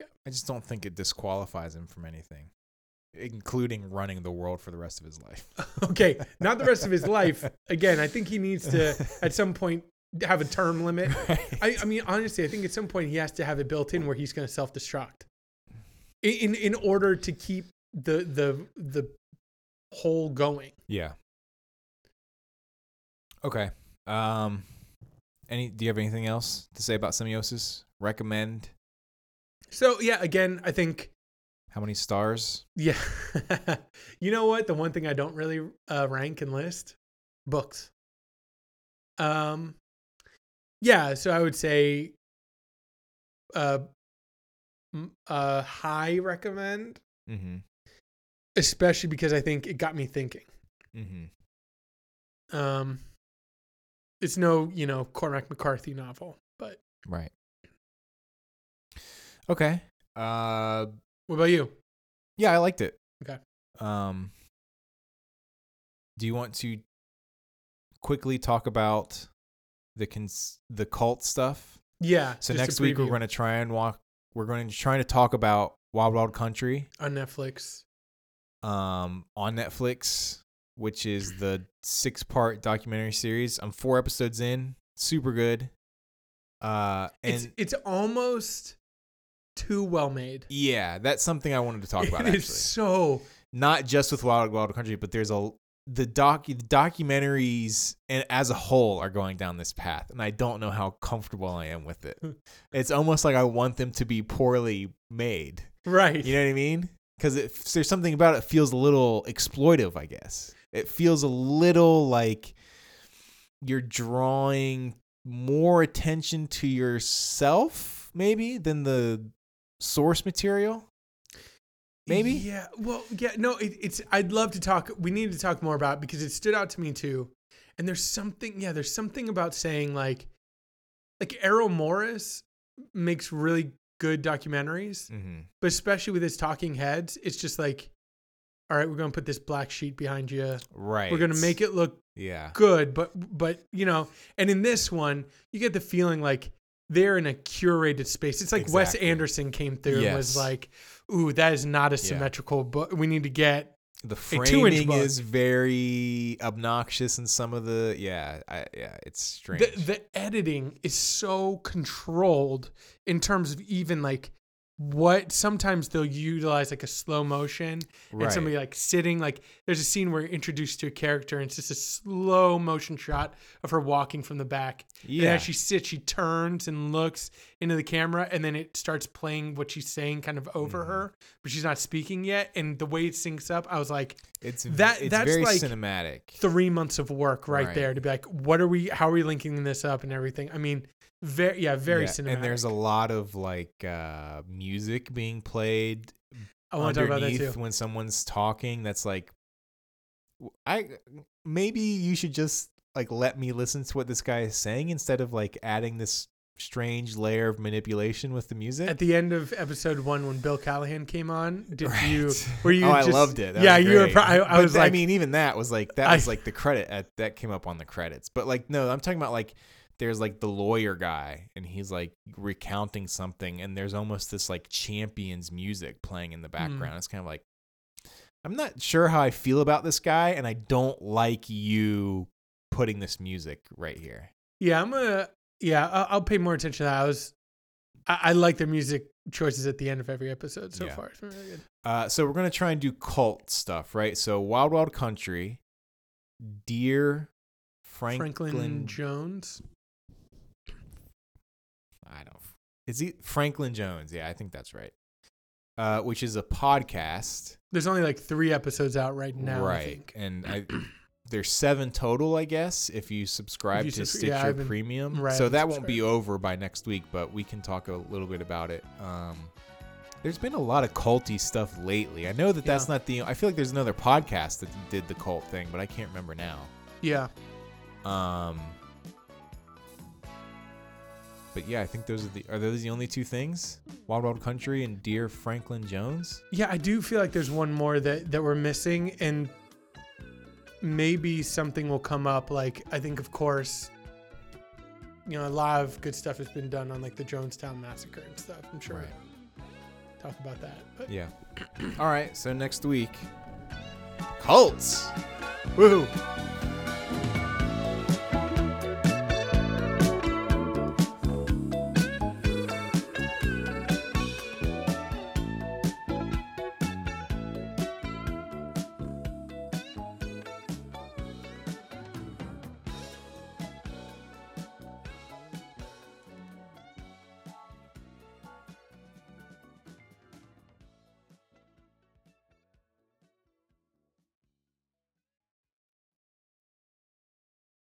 Yeah. I just don't think it disqualifies him from anything, including running the world for the rest of his life. okay, not the rest of his life. Again, I think he needs to at some point have a term limit. I, I mean, honestly, I think at some point he has to have it built in where he's going to self destruct, in in order to keep the the the whole going. yeah. Okay. Um any do you have anything else to say about semiosis? Recommend So yeah, again, I think how many stars? yeah. you know what? The one thing I don't really uh, rank and list books. Um, yeah. So I would say, uh, m- uh, high recommend, mm-hmm. especially because I think it got me thinking. Mm-hmm. Um, it's no, you know, Cormac McCarthy novel, but Right. Okay. Uh what about you? yeah, I liked it. Okay. Um Do you want to quickly talk about the cons- the cult stuff? Yeah. So next week we're going to try and walk we're going to try to talk about Wild Wild Country on Netflix. um on Netflix, which is the six-part documentary series. I'm 4 episodes in. Super good. Uh and It's it's almost too well made. yeah, that's something I wanted to talk about It actually. is so not just with Wild Wild Country, but there's a the doc the documentaries and as a whole are going down this path, and I don't know how comfortable I am with it. it's almost like I want them to be poorly made. right. You know what I mean? Because there's something about it feels a little exploitive. I guess it feels a little like you're drawing more attention to yourself, maybe, than the source material. Maybe? Yeah. Well, yeah. No, it, it's. I'd love to talk. We need to talk more about it because it stood out to me too. And there's something. Yeah. There's something about saying like, like Errol Morris makes really good documentaries, Mm-hmm. but especially with his talking heads, it's just like, all right, we're gonna put this black sheet behind you. Right. We're gonna make it look Yeah. good, but but you know, and in this one, you get the feeling like they're in a curated space. It's like Wes Anderson came through and was like, "Ooh, that is not a Yeah. symmetrical, but we need to get The framing book. is very obnoxious in some of the yeah, I, yeah, it's strange. the the editing is so controlled in terms of even like what sometimes they'll utilize like a slow motion and somebody like sitting like there's a scene where you're introduced to a character and it's just a slow motion shot of her walking from the back And yeah. as she sits, she turns and looks into the camera, and then it starts playing what she's saying kind of over Mhm. her, but she's not speaking yet. And the way it syncs up, I was like, it's that- it's that's very like cinematic. three months of work right, Right. there to be like, what are we, how are we linking this up and everything? I mean, very, yeah, very Yeah, cinematic. And there's a lot of like uh music being played I want to talk about that too. when someone's talking that's like I maybe you should just like let me listen to what this guy is saying instead of like adding this strange layer of manipulation with the music. At the end of episode one, when Bill Callahan came on, did Right. you, were you oh, I loved it. That yeah, you were, pro- I, I was th- like, I mean, even that was like that I- was like the credit at, that came up on the credits. But like, no, I'm talking about like there's like the lawyer guy, and he's like recounting something, and there's almost this like champions music playing in the background. It's kind of like I'm not sure how I feel about this guy, and I don't like you putting this music right here. Yeah, I'm gonna. Yeah, I'll, pay more attention to that. I was, I, I like their music choices at the end of every episode so Yeah. far. It's really good. Uh, so we're gonna try and do cult stuff, right? So Wild Wild Country, Dear Franklin, Franklin Jones. I don't. Is he Franklin Jones? Yeah, I think that's right. Uh, which is a podcast, There's only like three episodes out right now. I right? think. And I, there's seven total, I guess, if you subscribe you to subs- Stitcher yeah, been- Premium. right, so that won't be over by next week, but we can talk a little bit about it. Um, there's been a lot of culty stuff lately. I know that that's Yeah. not the. I feel like there's another podcast that did the cult thing, but I can't remember now. Yeah. Um, but yeah, I think those are the are those the only two things? Wild Wild Country and Dear Franklin Jones. Yeah, I do feel like there's one more that that we're missing, and maybe something will come up. Like I think, of course, you know, a lot of good stuff has been done on like the Jonestown massacre and stuff. I'm sure. Right. Talk about that, but Yeah. All right. So next week, cults. Woohoo!